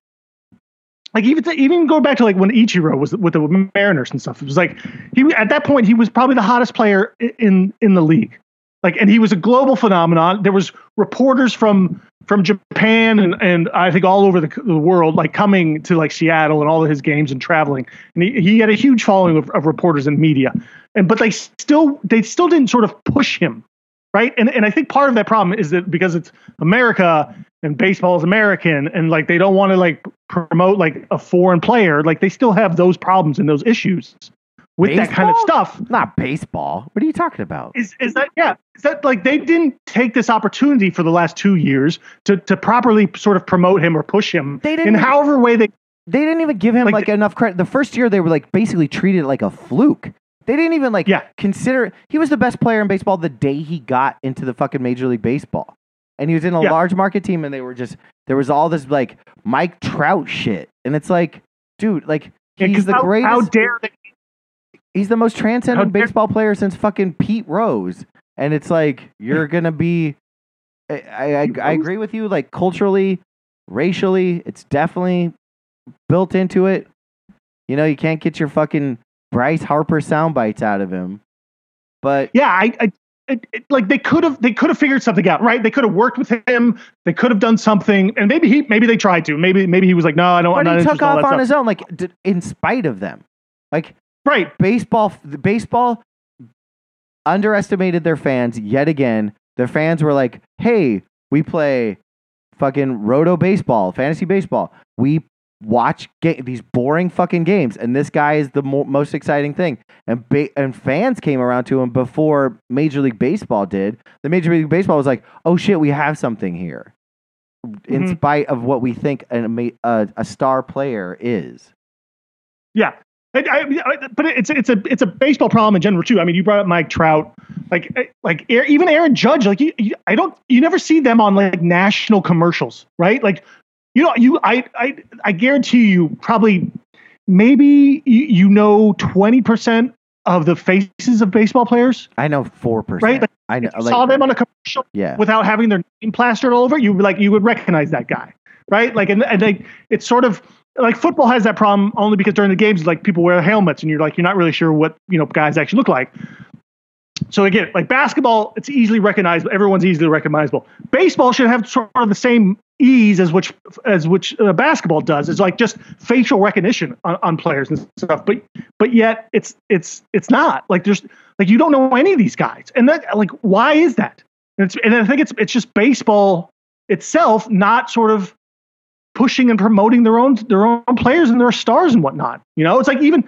Like even even go back to like when Ichiro was with the Mariners and stuff. It was like he at that point he was probably the hottest player in in the league. Like and he was a global phenomenon. There was reporters from from Japan and, and I think all over the, the world like coming to like Seattle and all of his games and traveling. And he, he had a huge following of, of reporters and media. And but they still they still didn't sort of push him right? And and I think part of that problem is that because it's America and baseball is American, and like they don't want to like promote like a foreign player, like they still have those problems and those issues with that kind of stuff. Not baseball. What are you talking about? Is is that yeah? Is that like they didn't take this opportunity for the last two years to to properly sort of promote him or push him They in didn't however way they they didn't even give him like, Like enough credit. The first year they were like basically treated like a fluke. They didn't even like Yeah. consider he was the best player in baseball the day he got into the fucking major league baseball. And he was in a Yeah. large market team and they were just there was all this like Mike Trout shit. And it's like, dude, like Yeah, the how, greatest How dare they? he's the most transcendent dare- baseball player since fucking Pete Rose. And it's like you're hmm. gonna be. I, I, I agree with you. Like culturally, racially, it's definitely built into it. You know, you can't get your fucking Bryce Harper sound bites out of him. But Yeah, I, I it, it, like they could have they could have figured something out, right? They could have worked with him. They could have done something, and maybe he maybe they tried to. Maybe maybe he was like, no, I don't. I'm but not he took interested in all off on stuff. his own, like d- in spite of them. Like right. baseball, the baseball underestimated their fans yet again. Their fans were like, "Hey, we play fucking roto baseball, fantasy baseball. We watch ga- these boring fucking games, and this guy is the mo- most exciting thing. And ba- and fans came around to him before Major League Baseball did. The Major League Baseball was like, "Oh shit, we have something here," in Mhm. spite of what we think an, a, a star player is. Yeah. I, I, I- but it's it's a it's a baseball problem in general too. I mean, you brought up Mike Trout, like eh, like even Aaron Judge. Like you, you, I don't you never see them on like national commercials, right? Like you know you I I I guarantee you probably maybe you, you know twenty percent of the faces of baseball players. I know four percent. Right, like, I know. If you like, saw them on a commercial yeah. without having their name plastered all over, you would like you would recognize that guy, right? Like, and and like it's sort of like football has that problem only because during the games, like people wear helmets, and you're like you're not really sure what you know guys actually look like. So again, like basketball, it's easily recognizable. Everyone's easily recognizable. Baseball should have sort of the same ease as which as which uh, basketball does. It's like just facial recognition on, on players and stuff. But but yet it's it's it's not like there's like you don't know any of these guys, and that like why is that? And, and I think it's it's just baseball itself not sort of pushing and promoting their own their own players and their stars and whatnot. You know, it's like even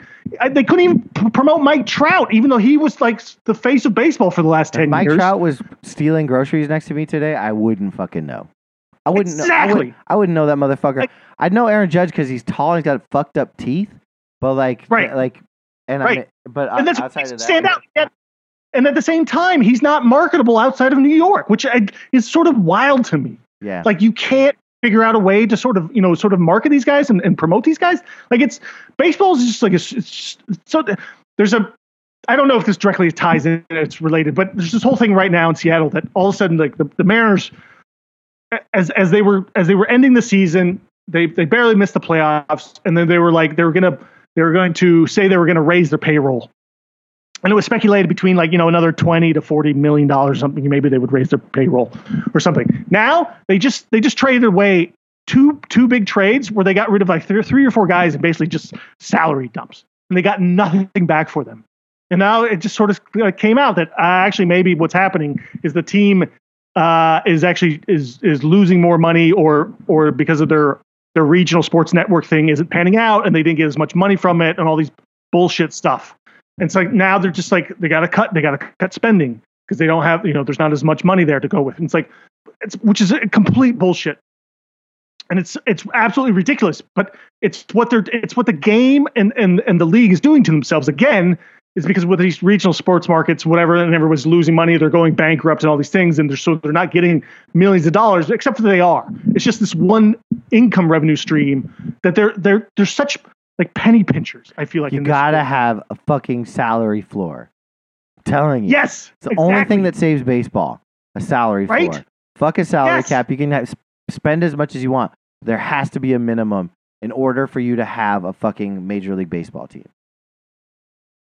they couldn't even promote Mike Trout, even though he was like the face of baseball for the last If ten Mike years. Mike Trout was stealing groceries next to me today, I wouldn't fucking know. I wouldn't know. I, Exactly. would, I wouldn't know that motherfucker. Like- I'd know Aaron Judge because he's tall and he's got fucked up teeth. But like, Right. like, and Right. I mean, but and that's outside of that, stand out. Yet- And at the same time, he's not marketable outside of New York, which I, is sort of wild to me. yeah, Like you can't figure out a way to sort of you know sort of market these guys and, and promote these guys. Like it's baseball is just like a, it's so there's a I don't know if this directly ties in, it's related, but there's this whole thing right now in Seattle that all of a sudden like the, the Mariners as as they were as they were ending the season, they they barely missed the playoffs, and then they were like they were gonna they were going to say they were gonna raise their payroll. And it was speculated between like you know another twenty to forty million dollars something. Maybe they would raise their payroll or something. Now they just they just traded away two two big trades where they got rid of like three, three or four guys and basically just salary dumps, and they got nothing back for them. And now it just sort of uh, came out that uh, actually maybe what's happening is the team uh, is actually is is losing more money or or because of their their regional sports network thing isn't panning out and they didn't get as much money from it and all these bullshit stuff. And it's like now they're just like they got to cut they got to cut spending because they don't have you know there's not as much money there to go with. And it's like it's which is a complete bullshit. And it's it's absolutely ridiculous, but it's what they're it's what the game and and and the league is doing to themselves again is because with these regional sports markets, whatever, and everyone's losing money, they're going bankrupt and all these things, and they're so they're not getting millions of dollars, except for they are. It's just this one income revenue stream that they're they're they're such like penny pinchers. I feel like you gotta have a fucking salary floor. I'm telling you, yes, it's the only thing that saves baseball. A salary Right? floor. Fuck a salary Yes. cap. You can have, spend as much as you want. There has to be a minimum in order for you to have a fucking major league baseball team.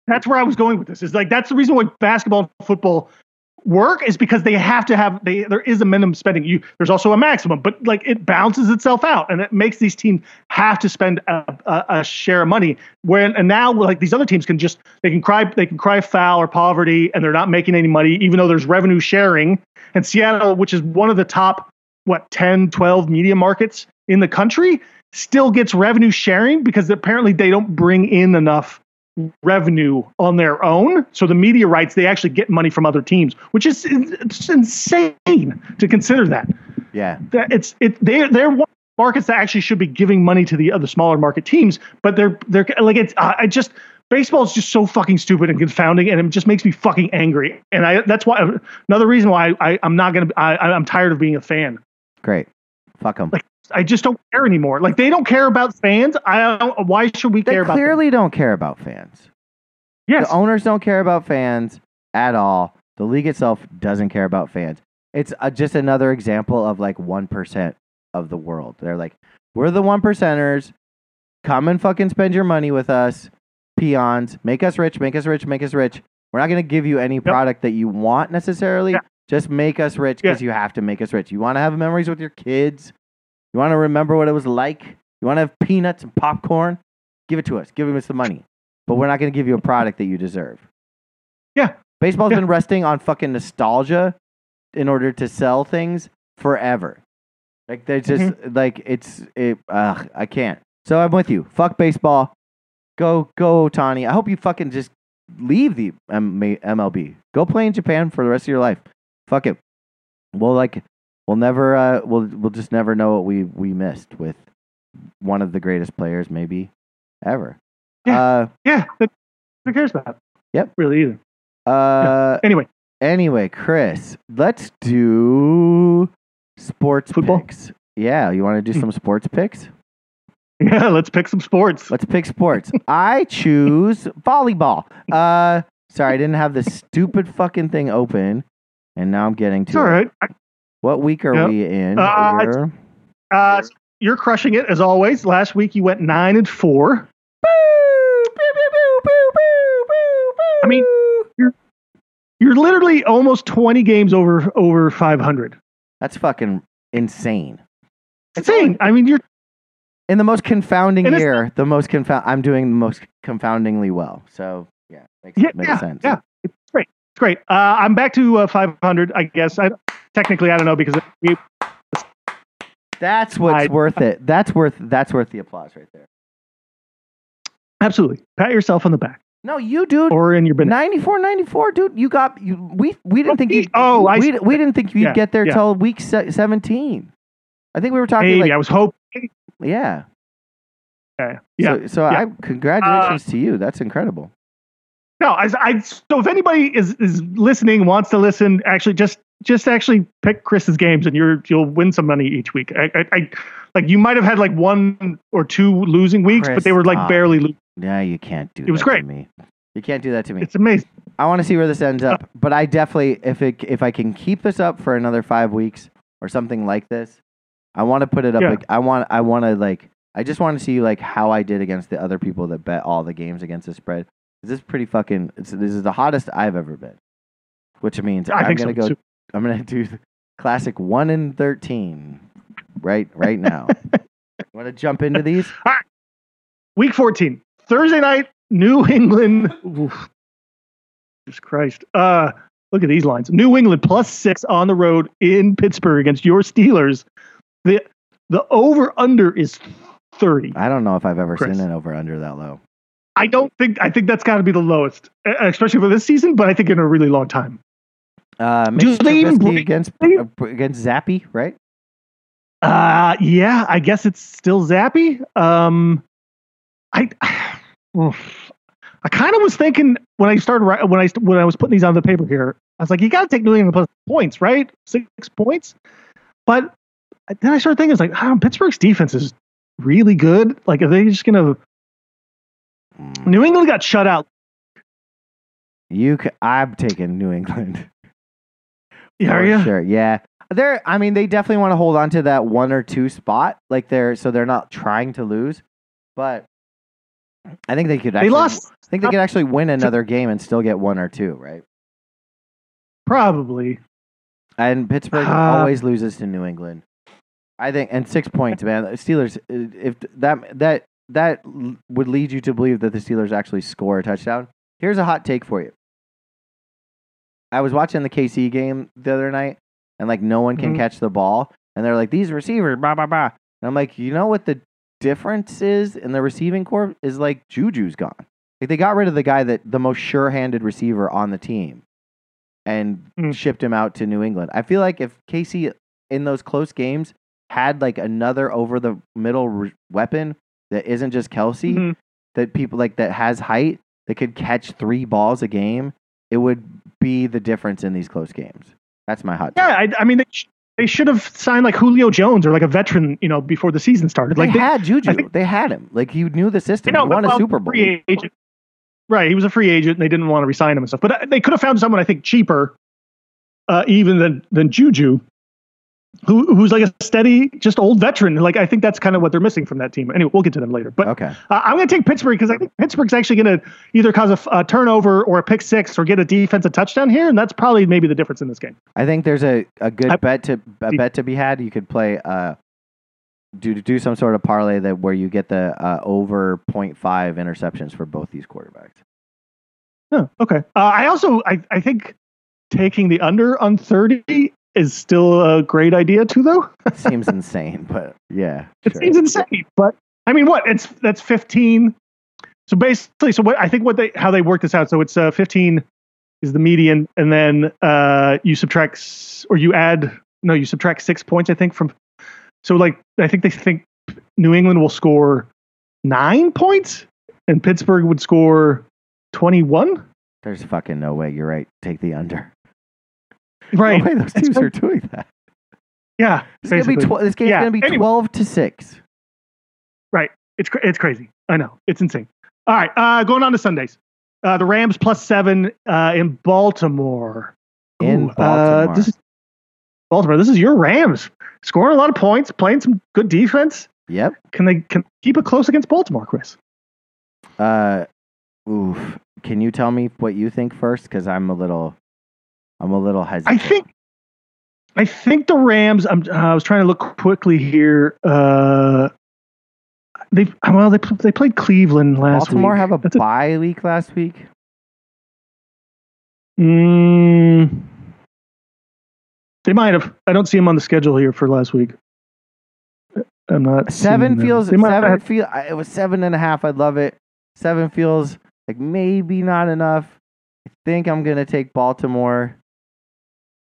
that's where I was going with this. Is like that's the reason why basketball and football work is because they have to have they there is a minimum spending. You there's also a maximum, but like it balances itself out and it makes these teams have to spend a, a, a share of money. When and now like these other teams can just they can cry they can cry foul or poverty and they're not making any money even though there's revenue sharing. And Seattle, which is one of the top what 10 12 media markets in the country, still gets revenue sharing because apparently they don't bring in enough revenue on their own. So the media rights, they actually get money from other teams, which is it's insane to consider that. Yeah. That it's it they're they're one markets that actually should be giving money to the other smaller market teams, but they're they're like it's I just baseball is just so fucking stupid and confounding, and it just makes me fucking angry. And I that's why another reason why I, I I'm not gonna I I'm tired of being a fan. Great. Fuck them. Like I just don't care anymore. Like they don't care about fans. I don't. Why should we They care about? them? clearly don't care about fans. Yes. The owners don't care about fans at all. The league itself doesn't care about fans. It's uh, just another example of like 1% of the world. They're like, we're the one percenters. Come and fucking spend your money with us, peons. Make us rich, make us rich, make us rich. We're not going to give you any product that you want necessarily. Yeah. Just make us rich because you have to make us rich. You want to have memories with your kids. You want to remember what it was like. You want to have peanuts and popcorn. Give it to us. Give us the money. But we're not going to give you a product that you deserve. Yeah. Baseball's Yeah. been resting on fucking nostalgia in order to sell things forever. Like they're just Mm-hmm. like it's it. Uh, I can't. So I'm with you. Fuck baseball. Go go Ohtani. I hope you fucking just leave the M- MLB. Go play in Japan for the rest of your life. Fuck it. We'll like we'll never uh we'll we'll just never know what we we missed with one of the greatest players maybe ever. Yeah. Uh Yeah. Who cares about? that? Yep. Really either. uh Anyway, Anyway, Chris, let's do sports Football? picks. Yeah, you want to do Hmm. some sports picks? yeah. Let's pick some sports. Let's pick sports. I choose volleyball. Uh, sorry, I didn't have this stupid fucking thing open, and now I'm getting to It's all it. right. I- What week are Yep. we in? Uh? Uh, you're crushing it as always. Last week you went nine and four. Boo, boo, boo, boo, boo, boo, boo, I mean, boo. You're literally almost 20 games over over 500. that's fucking insane. Insane. I mean, you're In the most confounding year, the most confound. I'm doing the most confoundingly well. So yeah, makes, yeah, makes yeah, sense. yeah. It's great. It's great. Uh, I'm back to uh, 500. I guess. I technically I don't know because we, That's what's I- worth it. That's worth. That's worth the applause right there. absolutely pat yourself on the back No, you dude. or in your bin. 94, 94, dude. You got you. We we didn't oh, think you. Oh, I, we, we didn't think you'd Yeah, get there yeah. till week se- seventeen. I think we were talking Maybe like I was hoping. yeah. Yeah. yeah. So, so yeah. I congratulations uh, to you. That's incredible. No, I, I so if anybody is is listening, wants to listen, actually just just actually pick Chris's games, and you're you'll win some money each week. I, I, I like you might have had like one or two losing weeks, Chris, but they were like stop. barely. Lo- Yeah, you can't do. It was great. To me. You can't do that to me. it's amazing. I want to see where this ends up, uh, but I definitely, if it, if I can keep this up for another five weeks or something like this, I want to put it up. Yeah. Like, I want, I want to like, I just want to see like how I did against the other people that bet all the games against the spread. This is pretty fucking. It's, this is the hottest I've ever been, which means I am gonna so go. too. I'm gonna do the classic one in thirteen, right, right now. want to jump into these? Week 14, Thursday night, New England. Oof. Jesus Christ. Uh, look at these lines. New England plus six on the road in Pittsburgh against your Steelers. The the over under is 30. I don't know if I've ever Chris. seen an over under that low. I don't think I think that's got to be the lowest, especially for this season. But I think in a really long time. Uh, Do they even against uh, against Zappe, right? Uh, yeah, I guess it's still Zappe. Um, I, oof. I kind of was thinking when I started when I when I was putting these on the paper here, I was like, you got to take New England plus points, right? Six points. But then I started thinking, it's like, oh, Pittsburgh's defense is really good. Like, are they just gonna? Mm. New England got shut out. You, I'm taking New England. Are For you? Sure. Yeah. They're. I mean, they definitely want to hold on to that one or two spot, like they're so they're not trying to lose. But I think they could. Actually, They lost I think they could actually win another game and still get one or two, right? probably. And Pittsburgh Uh, always loses to New England. I think, and six points, man. Steelers. uh, If that that that would lead you to believe that the Steelers actually score a touchdown. Here's a hot take for you. I was watching the KC game the other night, and like no one can Mhm. catch the ball, and they're like these receivers, blah blah blah. And I'm like, you know what the difference is in the receiving corps is like Juju's gone. Like they got rid of the guy that the most sure-handed receiver on the team, and Mm. shipped him out to New England. I feel like if KC in those close games had like another over the middle re- weapon that isn't just Kelce, Mhm. that people like that has height that could catch three balls a game, it would be the difference in these close games. That's my hot. take. Yeah, I, I mean, they, sh- they should have signed like Julio Jones or like a veteran, you know, before the season started. Like they, had Juju. Think- they had him. Like he knew the system. you know, he won a Super Bowl. Free agent. Right, he was a free agent, and they didn't want to resign him and stuff. But uh, they could have found someone, I think, cheaper, uh, even than than Juju, who who's like a steady, just old veteran. Like I think that's kind of what they're missing from that team. Anyway, we'll get to them later. But Okay. uh, I'm going to take Pittsburgh because I think Pittsburgh's actually going to either cause a turnover or a pick six or get a defensive touchdown here, and that's probably maybe the difference in this game. I think there's a, a good I- bet to a bet to be had. You could play uh do do some sort of parlay that where you get the uh, over 0.5 interceptions for both these quarterbacks. Oh, okay. Uh, I also I, I think taking the under on 30 is still a great idea too, though. Seems insane, but yeah. It sure. seems insane, but I mean, what? It's that's 15. So basically, so what I think what they how they work this out. So it's uh, 15 is the median, and then uh, you subtract or you add no, you subtract six points. I think from. So like I think they think New England will score nine points, and Pittsburgh would score 21. There's fucking no way. You're right. Take the under. Right. No way those teams are doing that. Yeah. This, is gonna be tw- this game's Yeah, gonna be anyway. twelve to six. Right. It's it's crazy. I know it's insane. All right, uh, going on to Sundays. Uh, the Rams plus seven uh, in Baltimore. In Ooh, Uh, Baltimore. this is Baltimore. This is your Rams scoring a lot of points, playing some good defense. Yep. Can they can keep it close against Baltimore, Chris? Uh, oof. Can you tell me what you think first? Because I'm a little, I'm a little hesitant. I think. I think the Rams. I'm, uh, I was trying to look quickly here. Uh, they well they they played Cleveland last Baltimore week. Baltimore have a That's a bye week last week. Mm, they might have. I don't see them on the schedule here for last week. I'm not. Seven feels seven feel. It was seven and a half. I'd love it. Seven feels like maybe not enough. I think I'm gonna take Baltimore.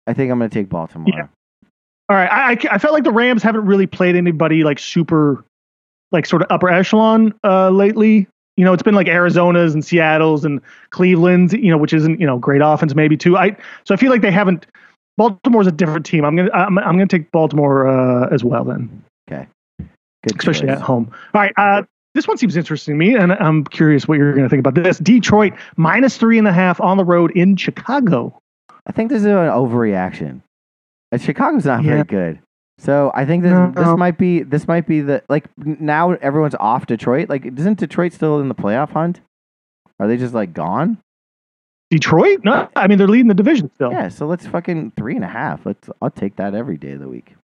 I think I'm gonna take Baltimore. Yeah. all right. I, I I felt like the Rams haven't really played anybody like super, like sort of upper echelon uh, lately. You know, it's been like Arizona's and Seattle's and Cleveland's. You know, which isn't you know great offense maybe too. I so I feel like they haven't. Baltimore's a different team. I'm gonna I'm, I'm gonna take Baltimore uh, as well then. Okay. Good especially choice. at home. All right, uh, this one seems interesting to me, and I'm curious what you're going to think about this. Detroit minus three and a half on the road in Chicago. I think this is an overreaction. Uh, Chicago's not Yeah. very good. So I think this No. this might be this might be the like now everyone's off Detroit. Like isn't Detroit still in the playoff hunt? Are they just like gone? Detroit? No, I mean they're leading the division still. Yeah, so let's fucking three and a half. Let's I'll take that every day of the week.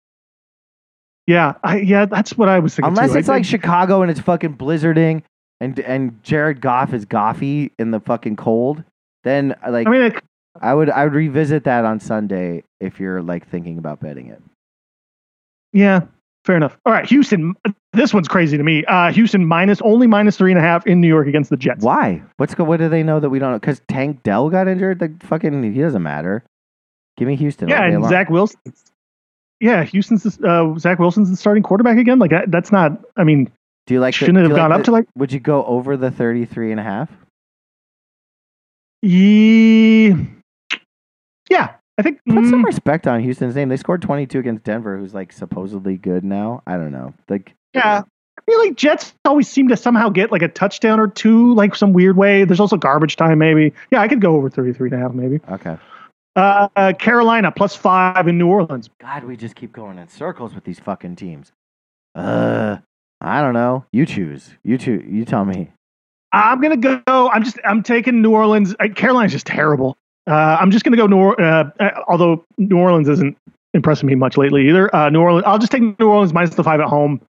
yeah, I, yeah. That's what I was thinking. Unless too. it's I- like Chicago and it's fucking blizzarding and and Jared Goff is Goffy in the fucking cold, then uh, like I mean, it, I would I would revisit that on Sunday if you're like thinking about betting it. yeah, fair enough. All right, Houston. This one's crazy to me. Uh, Houston minus only minus three and a half in New York against the Jets. Why? What's go? What do they know that we don't know? Because Tank Dell got injured. The fucking he doesn't matter. Give me Houston. Yeah, and long. Zach Wilson. Yeah, Houston's uh, Zach Wilson's the starting quarterback again. Like that, that's not. I mean, Do you like? shouldn't it have gone like up the- to like? Would you go over the 33 and a half? Ye- Yeah, I think. Put some mm, respect on Houston's name. They scored 22 against Denver, who's like supposedly good now. I don't know. Like yeah, I feel like Jets always seem to somehow get like a touchdown or two, like some weird way. There's also garbage time, maybe. Yeah, I could go over 33 and a half, maybe. okay. Uh, uh, Carolina plus five in New Orleans. God, we just keep going in circles with these fucking teams. Uh, I don't know. You choose. You choose. You tell me. I'm gonna go. I'm just. I'm taking New Orleans. Carolina's just terrible. Uh, I'm just gonna go New. Or- Uh, uh, although New Orleans isn't impressing me much lately either. Uh, New Orleans. I'll just take New Orleans minus the five at home.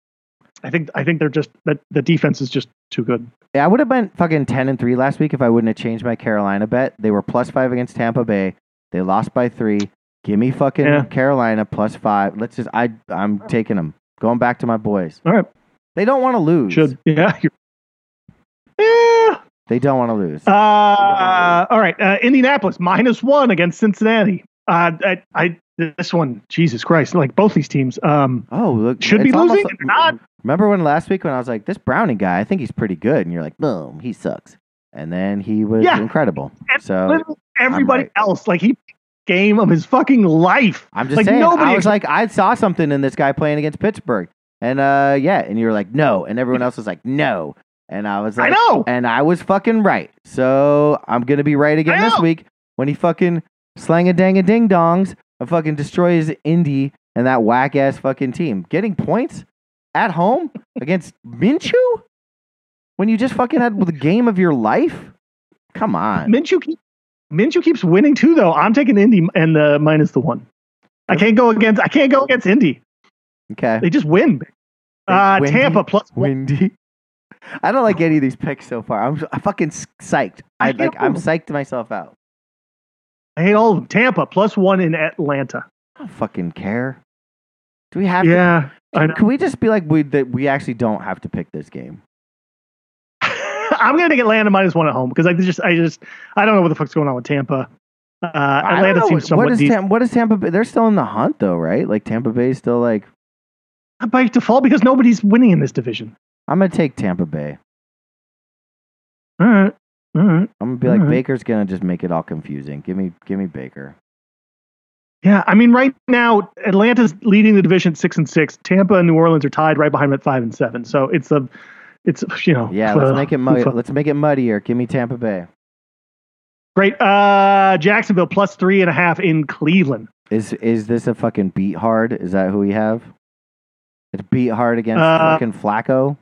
I think. I think they're just that the defense is just too good. Yeah, I would have been fucking 10 and 3 last week if I wouldn't have changed my Carolina bet. They were plus 5 against Tampa Bay. They lost by 3. Give me fucking Yeah. Carolina plus 5. Let's just I I'm taking them. Going back to my boys. All right. They don't want to lose. Should. Yeah. Yeah. They don't want to lose. Uh, all right. Uh, Indianapolis minus one against Cincinnati. Uh, I, I, this one, Jesus Christ! Like both these teams. Um, oh, look. should be it's almost losing. not. Remember when last week when I was like, this Browning guy, I think he's pretty good, and you're like, boom, he sucks, and then he was Yeah. incredible. And So everybody right. else, like he game of his fucking life. I'm just Like, saying. nobody I was like, I saw something in this guy playing against Pittsburgh, and uh, yeah, and you're like, no, and everyone else was like, no, and I was like, I know. and I was fucking right. So I'm gonna be right again this week when he fucking slang a dang a ding dongs and fucking destroys Indy and that whack ass fucking team. Getting points at home against Minshew when you just fucking had the game of your life. Come on. Minshew, keep, Minshew keeps winning too, though. I'm taking Indy and the minus the one. I can't go against. I can't go against Indy. Okay. They just win. Uh? Tampa plus Windy. I don't like any of these picks so far. I'm, I'm fucking psyched. I I like. I'm psyched myself out. I hate all of them. Tampa plus one in Atlanta. I don't fucking care. Do we have? Yeah. I Can, can we just be like we that we actually don't have to pick this game? I'm gonna take Atlanta minus one at home because I just I just I don't know what the fuck's going on with Tampa. Uh, Atlanta seems somewhat is decent Tam- what is Tampa? Bay? They're still in the hunt though, right? Like Tampa Bay is still like. by default because nobody's winning in this division. I'm gonna take Tampa Bay. All right, all right. I'm gonna be like. Baker's gonna just make it all confusing. Give me, give me Baker. Yeah, I mean, right now Atlanta's leading the division six and six. Tampa and New Orleans are tied right behind them at five and seven. So it's a, it's you know. Yeah, uh, let's make it muddy. uh, Let's make it muddier. Give me Tampa Bay. Great. Uh, Jacksonville plus three and a half in Cleveland. Is is this a fucking Beathard? Is that who we have? It's Beathard against Uh, fucking Flacco.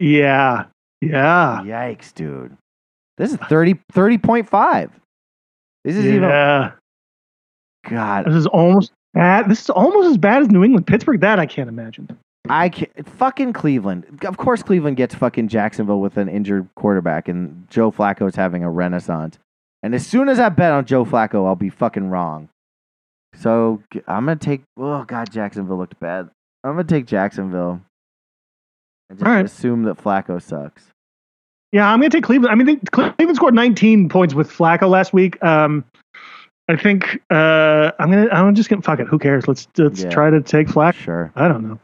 Yeah, yeah, Yikes, dude. This is 30 30.5. This is even. God. This is almost bad. This is almost as bad as New England, Pittsburgh. That I can't imagine. I can't, fucking Cleveland. Of course, Cleveland gets fucking Jacksonville with an injured quarterback, and Joe Flacco's having a renaissance. And as soon as I bet on Joe Flacco, I'll be fucking wrong. So I'm gonna take. Oh God, Jacksonville looked bad. I'm gonna take Jacksonville. And just right. assume that Flacco sucks. Yeah, I'm going to take Cleveland. I mean, they, Cleveland scored 19 points with Flacco last week. Um, I think uh, I'm gonna. I'm just gonna fuck it. Who cares? Let's let's Yeah. try to take Flacco. Sure. I don't know.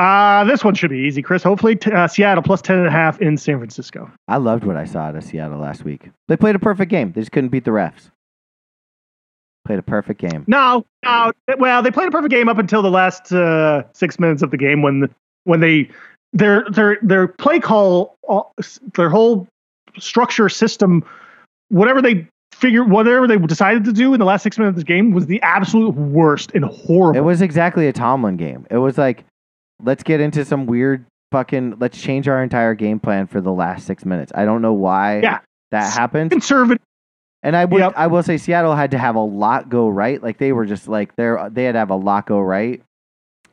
Uh, this one should be easy, Chris. Hopefully, t- uh, Seattle plus 10 and a half in San Francisco. I loved what I saw out of Seattle last week. They played a perfect game. They just couldn't beat the refs. Played a perfect game. No, no. Well, they played a perfect game up until the last uh, six minutes of the game when the, when they their their their play call, uh, all- their whole structure system, whatever they figure, whatever they decided to do in the last six minutes of this game was the absolute worst and horrible. It was exactly a Tomlin game. It was like, let's get into some weird fucking. Let's change our entire game plan for the last six minutes. I don't know why Yeah. that happened. conservative. And I would, Yep. I will say, Seattle had to have a lot go right. Like they were just like they they had to have a lot go right,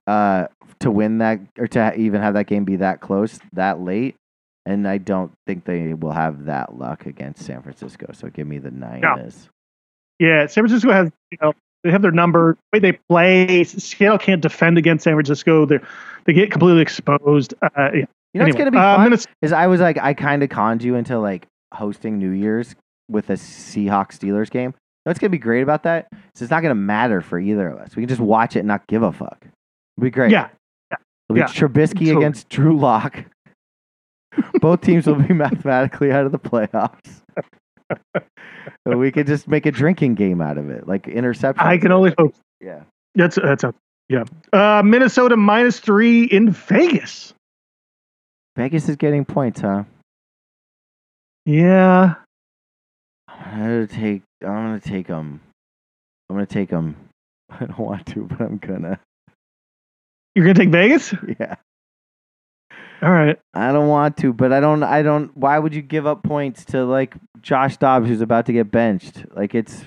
uh, to win that or to even have that game be that close that late. And I don't think they will have that luck against San Francisco. So give me the nine. No. is. Yeah, San Francisco has you know they have their number. The way they play, Seattle can't defend against San Francisco. They they get completely exposed. Uh, yeah. You know what's Anyway, gonna be uh, fun is I was like I kind of conned you into like hosting New Year's with a Seahawks Steelers game. What's gonna be great about that? Is it's not gonna matter for either of us. We can just watch it and not give a fuck. It'll be great. yeah, It'll be yeah. Trubisky Totally. against Drew Lock. Both teams will be mathematically out of the playoffs. so we could just make a drinking game out of it, like interception. I can only hope. yeah. That's that's a yeah. Uh, Minnesota minus three in Vegas. Vegas is getting points, huh? Yeah, I'm gonna take. I'm gonna take them. I'm gonna take them. I don't want to, but I'm gonna. You're gonna take Vegas. Yeah. All right. I don't want to, but I don't. I don't. Why would you give up points to like Josh Dobbs, who's about to get benched? Like it's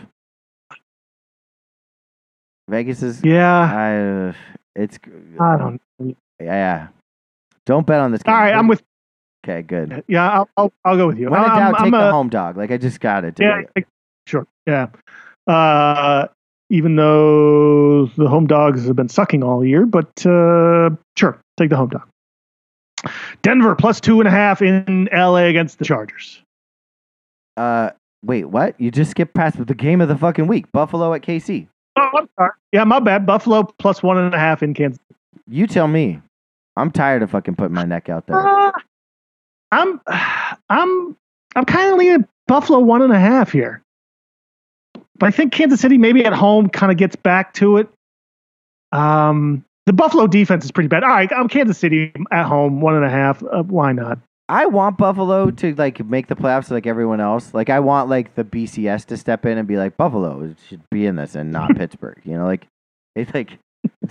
Vegas is. Yeah, I. it's. I don't. Yeah, yeah. Don't bet on this. Game. All right, I'm with. Okay, good. Yeah, I'll I'll, I'll go with you. When in I'm, doubt, I'm take the a- home dog. Like I just got it. Yeah, sure. Yeah. Uh, even though the home dogs have been sucking all year, but uh, sure, take the home dog. Denver plus two and a half in LA against the Chargers. Uh, wait, what? You just skipped past the game of the fucking week. Buffalo at KC. Oh, I'm sorry. Yeah, my bad. Buffalo plus one and a half in Kansas. You tell me. I'm tired of fucking putting my neck out there. Uh, I'm, I'm, I'm kind of leaning Buffalo one and a half here. But I think Kansas City maybe at home kind of gets back to it. Um, the Buffalo defense is pretty bad. All right, I'm Kansas City at home one and a half. Uh, why not? I want Buffalo to like make the playoffs like everyone else. Like I want like the BCS to step in and be like Buffalo should be in this and not Pittsburgh. You know, like it's like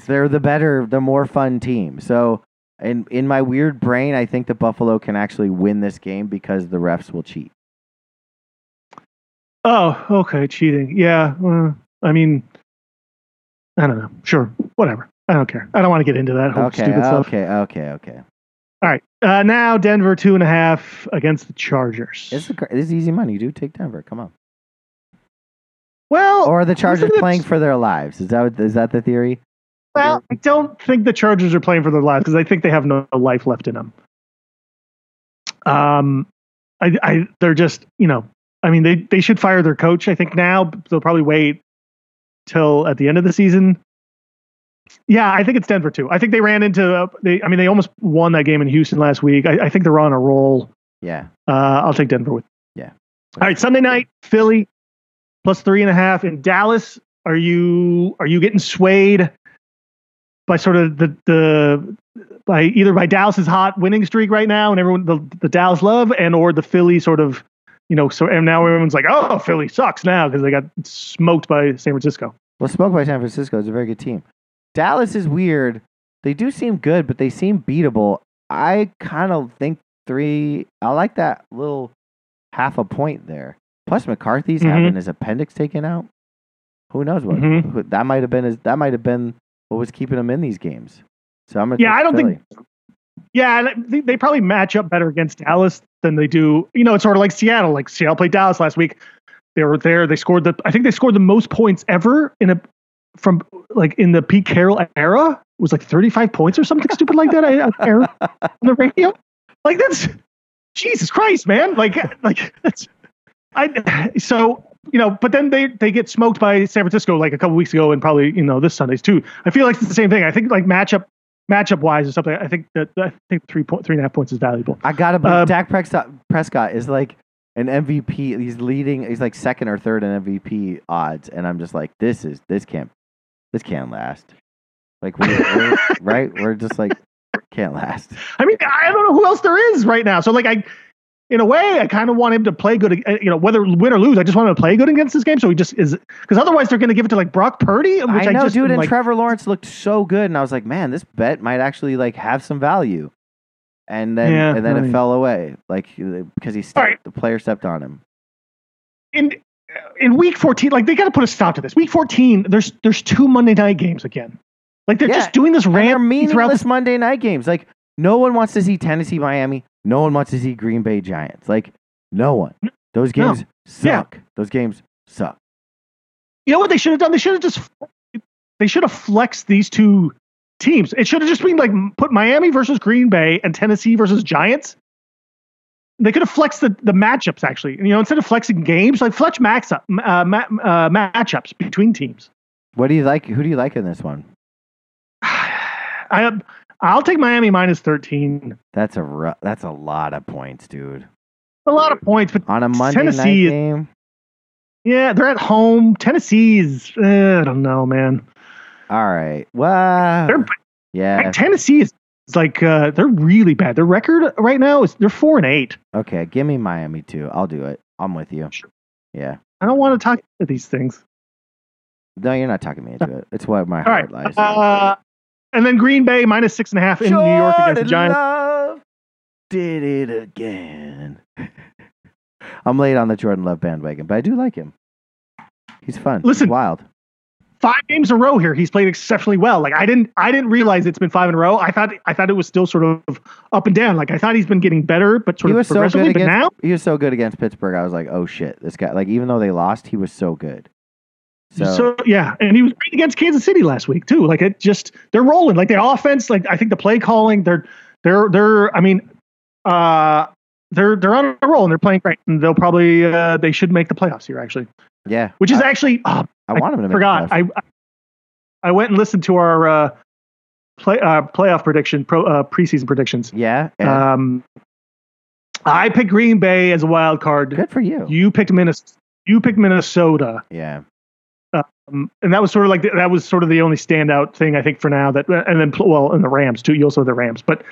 they're the better, the more fun team. So in in my weird brain, I think the Buffalo can actually win this game because the refs will cheat. Oh, okay, cheating. Yeah. I mean, I don't know. Sure, whatever. I don't care. I don't want to get into that whole Okay, stupid stuff. okay, okay, okay. All right. Uh, now Denver two and a half against the Chargers. This is, this is easy money, You do Take Denver. Come on. well, Or the Chargers playing for their lives? Is that is that the theory? Well, I don't think the Chargers are playing for their lives because I think they have no life left in them. Um, I, I, they're just, you know, I mean, they they should fire their coach. I think now they'll probably wait till at the end of the season. Yeah, I think it's Denver too. I think they ran into. Uh, they, I mean, they almost won that game in Houston last week. I, I think they're on a roll. Yeah. Uh, I'll take Denver with. Yeah. All right, Sunday night, Philly plus three and a half in Dallas. Are you are you getting swayed by sort of the the by either by Dallas's hot winning streak right now and everyone the, the Dallas love and or the Philly sort of you know so and now everyone's like oh Philly sucks now because they got smoked by San Francisco. Well, smoked by San Francisco is a very good team. Dallas is weird. They do seem good, but they seem beatable. I kind of think three. I like that little half a point there. Plus, McCarthy's Mhm. having his appendix taken out. Who knows what Mhm. that might have been? His, that might have been what was keeping him in these games. So I'm gonna Yeah, I don't Philly. think- Yeah, they, they probably match up better against Dallas than they do. You know, it's sort of like Seattle. Like Seattle played Dallas last week. They were there. They scored the. I think they scored the most points ever in a from like in the Pete Carroll era. It was like 35 points or something stupid like that. I, I on the radio. Like that's Jesus Christ, man. Like like that's I. So you know, but then they they get smoked by San Francisco like a couple weeks ago, and probably you know this Sundays too. I feel like it's the same thing. I think like matchup matchup wise or something. I think that I think three point three and a half points is valuable. I gotta believe Um, Dak Prescott, Prescott is like an MVP. He's leading. He's like second or third in MVP odds, and I'm just like, this is this can't this can't last. Like we we're, right, we're just like can't last. I mean, I don't know who else there is right now. So like I. In a way, I kind of want him to play good. uh, You know, whether win or lose, I just want him to play good against this game. So he just is because otherwise they're going to give it to like Brock Purdy, which I, I know, just dude. And like, Trevor Lawrence looked so good, and I was like, man, this bet might actually like have some value. And then Yeah, and then I it fell away, like because he stepped, right. the player stepped on him. in in week 14 like they got to put a stop to this week 14 there's there's two monday night games again like they're Yeah, just doing this random throughout meaningless the Monday night games. Like no one wants to see Tennessee, Miami. No one wants to see Green Bay Giants. Like no one. Those No. games Yeah. suck. Those games suck. you know what they should have done they should have just they should have flexed these two teams it should have just been like put miami versus green bay and tennessee versus giants they could have flexed the, the matchups actually you know instead of flexing games like flex max up uh, ma- uh, matchups between teams What do you like? Who do you like in this one? I, i'll take miami minus 13 That's a ru- that's a lot of points, dude. a lot of points but On a Monday night Tennessee is- game. Yeah, they're at home. Tennessee's, uh, I don't know, man. All right. Well, They're yeah. Tennessee is like uh, they're really bad. Their record right now is they're four and eight. Okay, give me Miami too. I'll do it. I'm with you. Sure. Yeah. I don't want to talk about these things. No, you're not talking me into it. It's what my All right, heart lies. uh, and then Green Bay minus six and a half in New York against the Giants. Love did it again. I'm late on the Jordan Love bandwagon, but I do like him. He's fun. Listen. He's wild. Five games in a row here, he's played exceptionally well. Like I didn't, I didn't realize it's been five in a row. I thought, I thought it was still sort of up and down. Like I thought he's been getting better, but sort He of was so progressively. but now, He was so good against Pittsburgh. I was like, oh shit, this guy. Like even though they lost, he was so good. So, So, yeah, and he was great against Kansas City last week too. Like it just they're rolling. Like the offense, like I think the play calling, they're they're they're I mean, uh they're they're on a roll and they're playing great. And they'll probably uh they should make the playoffs here actually. yeah, Which is I, actually oh, I want them to make forgot. playoffs. I I went and listened to our uh play uh playoff prediction pro uh preseason predictions. yeah, and Um I picked Green Bay as a wild card. good for you. You picked Minnesota. You picked Minnesota. Yeah, Um, and that was sort of like the, that was sort of the only standout thing I think for now. That and then well, and the Rams too. You also had the Rams, but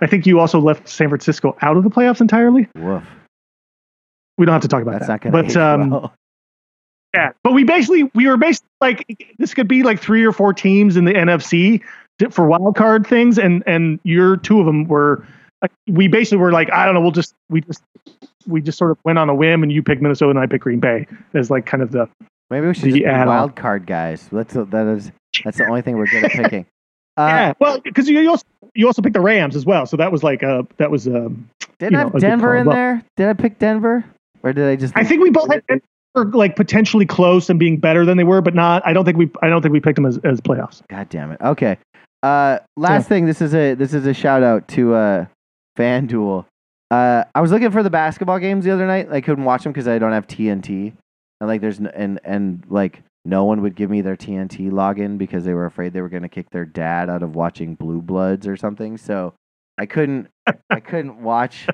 I think you also left San Francisco out of the playoffs entirely. woof. We don't have to talk about That's that. not but um, well. yeah, but we basically we were basically like this could be like three or four teams in the NFC for wild card things, and and your two of them were. Like, we basically were like, I don't know, we'll just we just we just sort of went on a whim, and you picked Minnesota, and I picked Green Bay as like kind of the Maybe we should the just be add-on. wild card guys. That's that is that's the only thing we're good at picking. Uh, yeah. Well, because you also you also picked the Rams as well, so that was like uh that was um Didn't you I have a Denver in there? Did I pick Denver, or did I just? I think we both had were like potentially close and being better than they were, but not. I don't think we. I don't think we picked them as, as playoffs. God damn it. Okay. Uh, last Yeah. thing. This is a this is a shout out to uh, FanDuel. Uh, I was looking for the basketball games the other night. I couldn't watch them because I don't have TNT, and like there's n- and and like no one would give me their TNT login because they were afraid they were going to kick their dad out of watching Blue Bloods or something. So I couldn't I couldn't watch.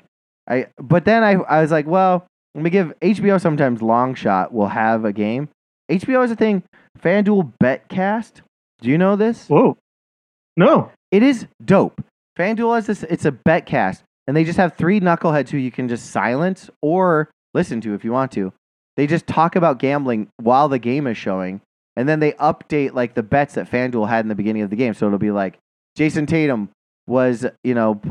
I but then I I was like, well, let me give HBO sometimes long shot will have a game. HBO is a thing. FanDuel Betcast. Do you know this? Whoa, no, It is dope. FanDuel has this. It's a betcast, and they just have three knuckleheads who you can just silence or listen to if you want to. They just talk about gambling while the game is showing, and then they update like the bets that FanDuel had in the beginning of the game. So it'll be like Jayson Tatum was, you know,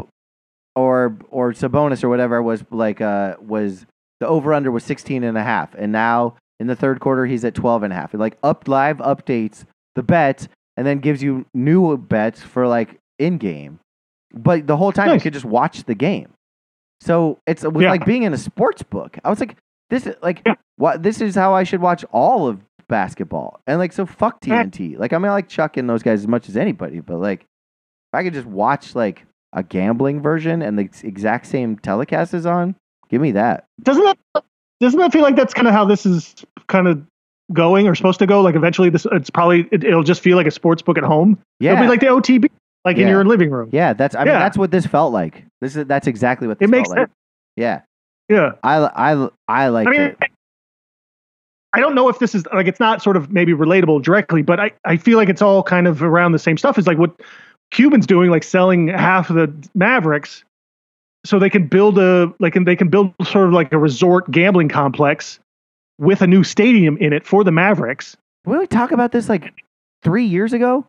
or or Sabonis or whatever was like uh was the over under was 16 and a half, and now in the third quarter he's at 12 and a half. It like up live updates the bets and then gives you new bets for like in game. But the whole time you could just watch the game. So it's it was Yeah. like being in a sports book. I was like, this is like Yeah. what this is how I should watch all of basketball. And like so fuck Yeah. TNT. Like I mean I like Chuck and those guys as much as anybody, but like if I could just watch like a gambling version and the exact same telecast is on, give me that. doesn't that doesn't that feel like that's kind of how this is kind of going or supposed to go? Like eventually, this it's probably it, it'll just feel like a sports book at home. Yeah. It'll be like the OTB, like in your living room. yeah, that's I mean Yeah. that's what this felt like. This is that's exactly what this It makes felt like. sense. Yeah. Yeah. I I I like I mean, it. I don't know if this is like it's not sort of maybe relatable directly, but I, I feel like it's all kind of around the same stuff. Is like what Cuban's doing, like selling half of the Mavericks, so they can build a like and they can build sort of like a resort gambling complex with a new stadium in it for the Mavericks. Did we talk about this like three years ago?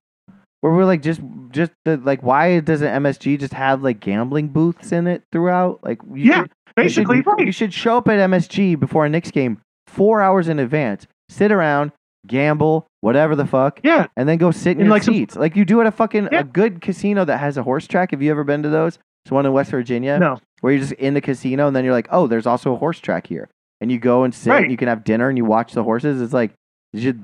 Where we're like just just the, like why doesn't MSG just have like gambling booths in it throughout? Like you Yeah, should, you should, Basically, right. you should show up at MSG before a Knicks game four hours in advance, sit around, gamble, whatever the fuck, Yeah, and then go sit in, In, your like, some- seats. like you do at a fucking Yeah. a good casino that has a horse track. Have you ever been to those? It's one in West Virginia no, where you're just in the casino and then you're like, oh, there's also a horse track here, and you go and sit. Right. And you can have dinner and you watch the horses. It's like you should.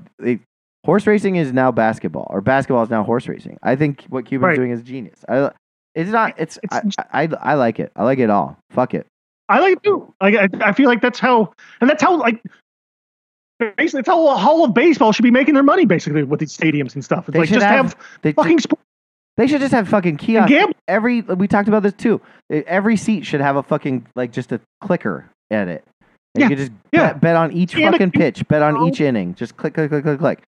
Horse racing is now basketball, or basketball is now horse racing. I think what Cuban's Right. doing is genius. I, it's not. It's. It's- I, I. I like it. I like it all. Fuck it. I like it too. Like I, I feel like that's how, and that's how like. Basically, that's how all of baseball should be making their money, basically, with these stadiums and stuff. It's They like should just have- have, They. fucking sport They should just have fucking kiosks. Every. We talked about this too. Every seat should have a fucking like just a clicker at it. Yeah. You could just Yeah. bet, bet on each And fucking pitch. Bet on each inning. Just click, click, click, click, click.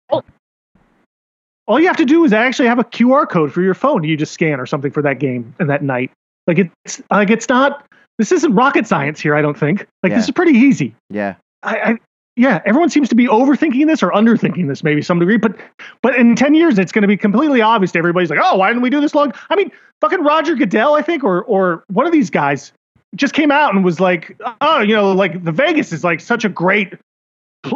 All you have to do is actually have a QR code for your phone. You just scan or something for that game and that night. Like it's like it's not. This isn't rocket science here. I don't think. Like Yeah. this is pretty easy. Yeah. I, I yeah. Everyone seems to be overthinking this or underthinking this, maybe some degree. But but in ten years, it's going to be completely obvious to everybody's like, oh, why didn't we do this long? I mean, fucking Roger Goodell, I think, or or one of these guys just came out and was like, oh, you know, like the Vegas is like such a great,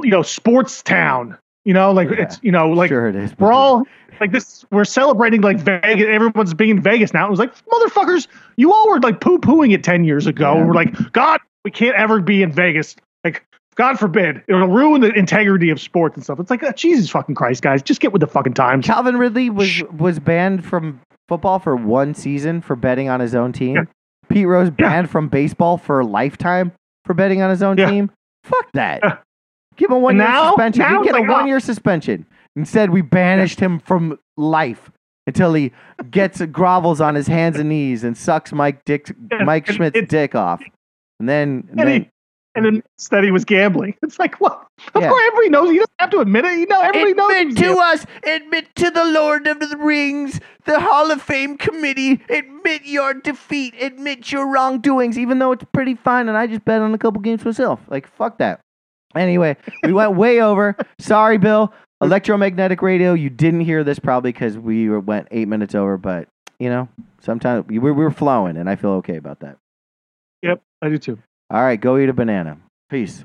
you know, sports town. You know, like Yeah. it's you know, like sure it is. we're all like this. We're celebrating like Vegas. Everyone's being in Vegas now. It was like motherfuckers. You all were like poo pooing it ten years ago. Yeah. We're like, God, we can't ever be in Vegas. Like, God forbid, it'll ruin the integrity of sports and stuff. It's like, uh, Jesus fucking Christ, guys, just get with the fucking times. Calvin Ridley was was banned from football for one season for betting on his own team. Yeah. Pete Rose Yeah. banned from baseball for a lifetime for betting on his own Yeah. team. Fuck that. Yeah. Give him a one year now- suspension. now He get a like, oh. one year suspension. Instead, we banished him from life until he gets grovels on his hands and knees and sucks Mike Dick Mike Schmidt's it- dick off. And then, and And, then he, and then said he was gambling. It's like, what? Of Yeah. course, everybody knows. You don't have to admit it. You know, everybody knows. he Admit to us, admit to the Lord of the Rings, the Hall of Fame committee, admit your defeat, admit your wrongdoings, even though it's pretty fine and I just bet on a couple games myself. Like, fuck that. Anyway, we went way over. Sorry, Bill. Electromagnetic radio, you didn't hear this probably because we went eight minutes over, but, you know, sometimes we were, we were flowing and I feel okay about that. Yep, I do too. All right, go eat a banana. Peace.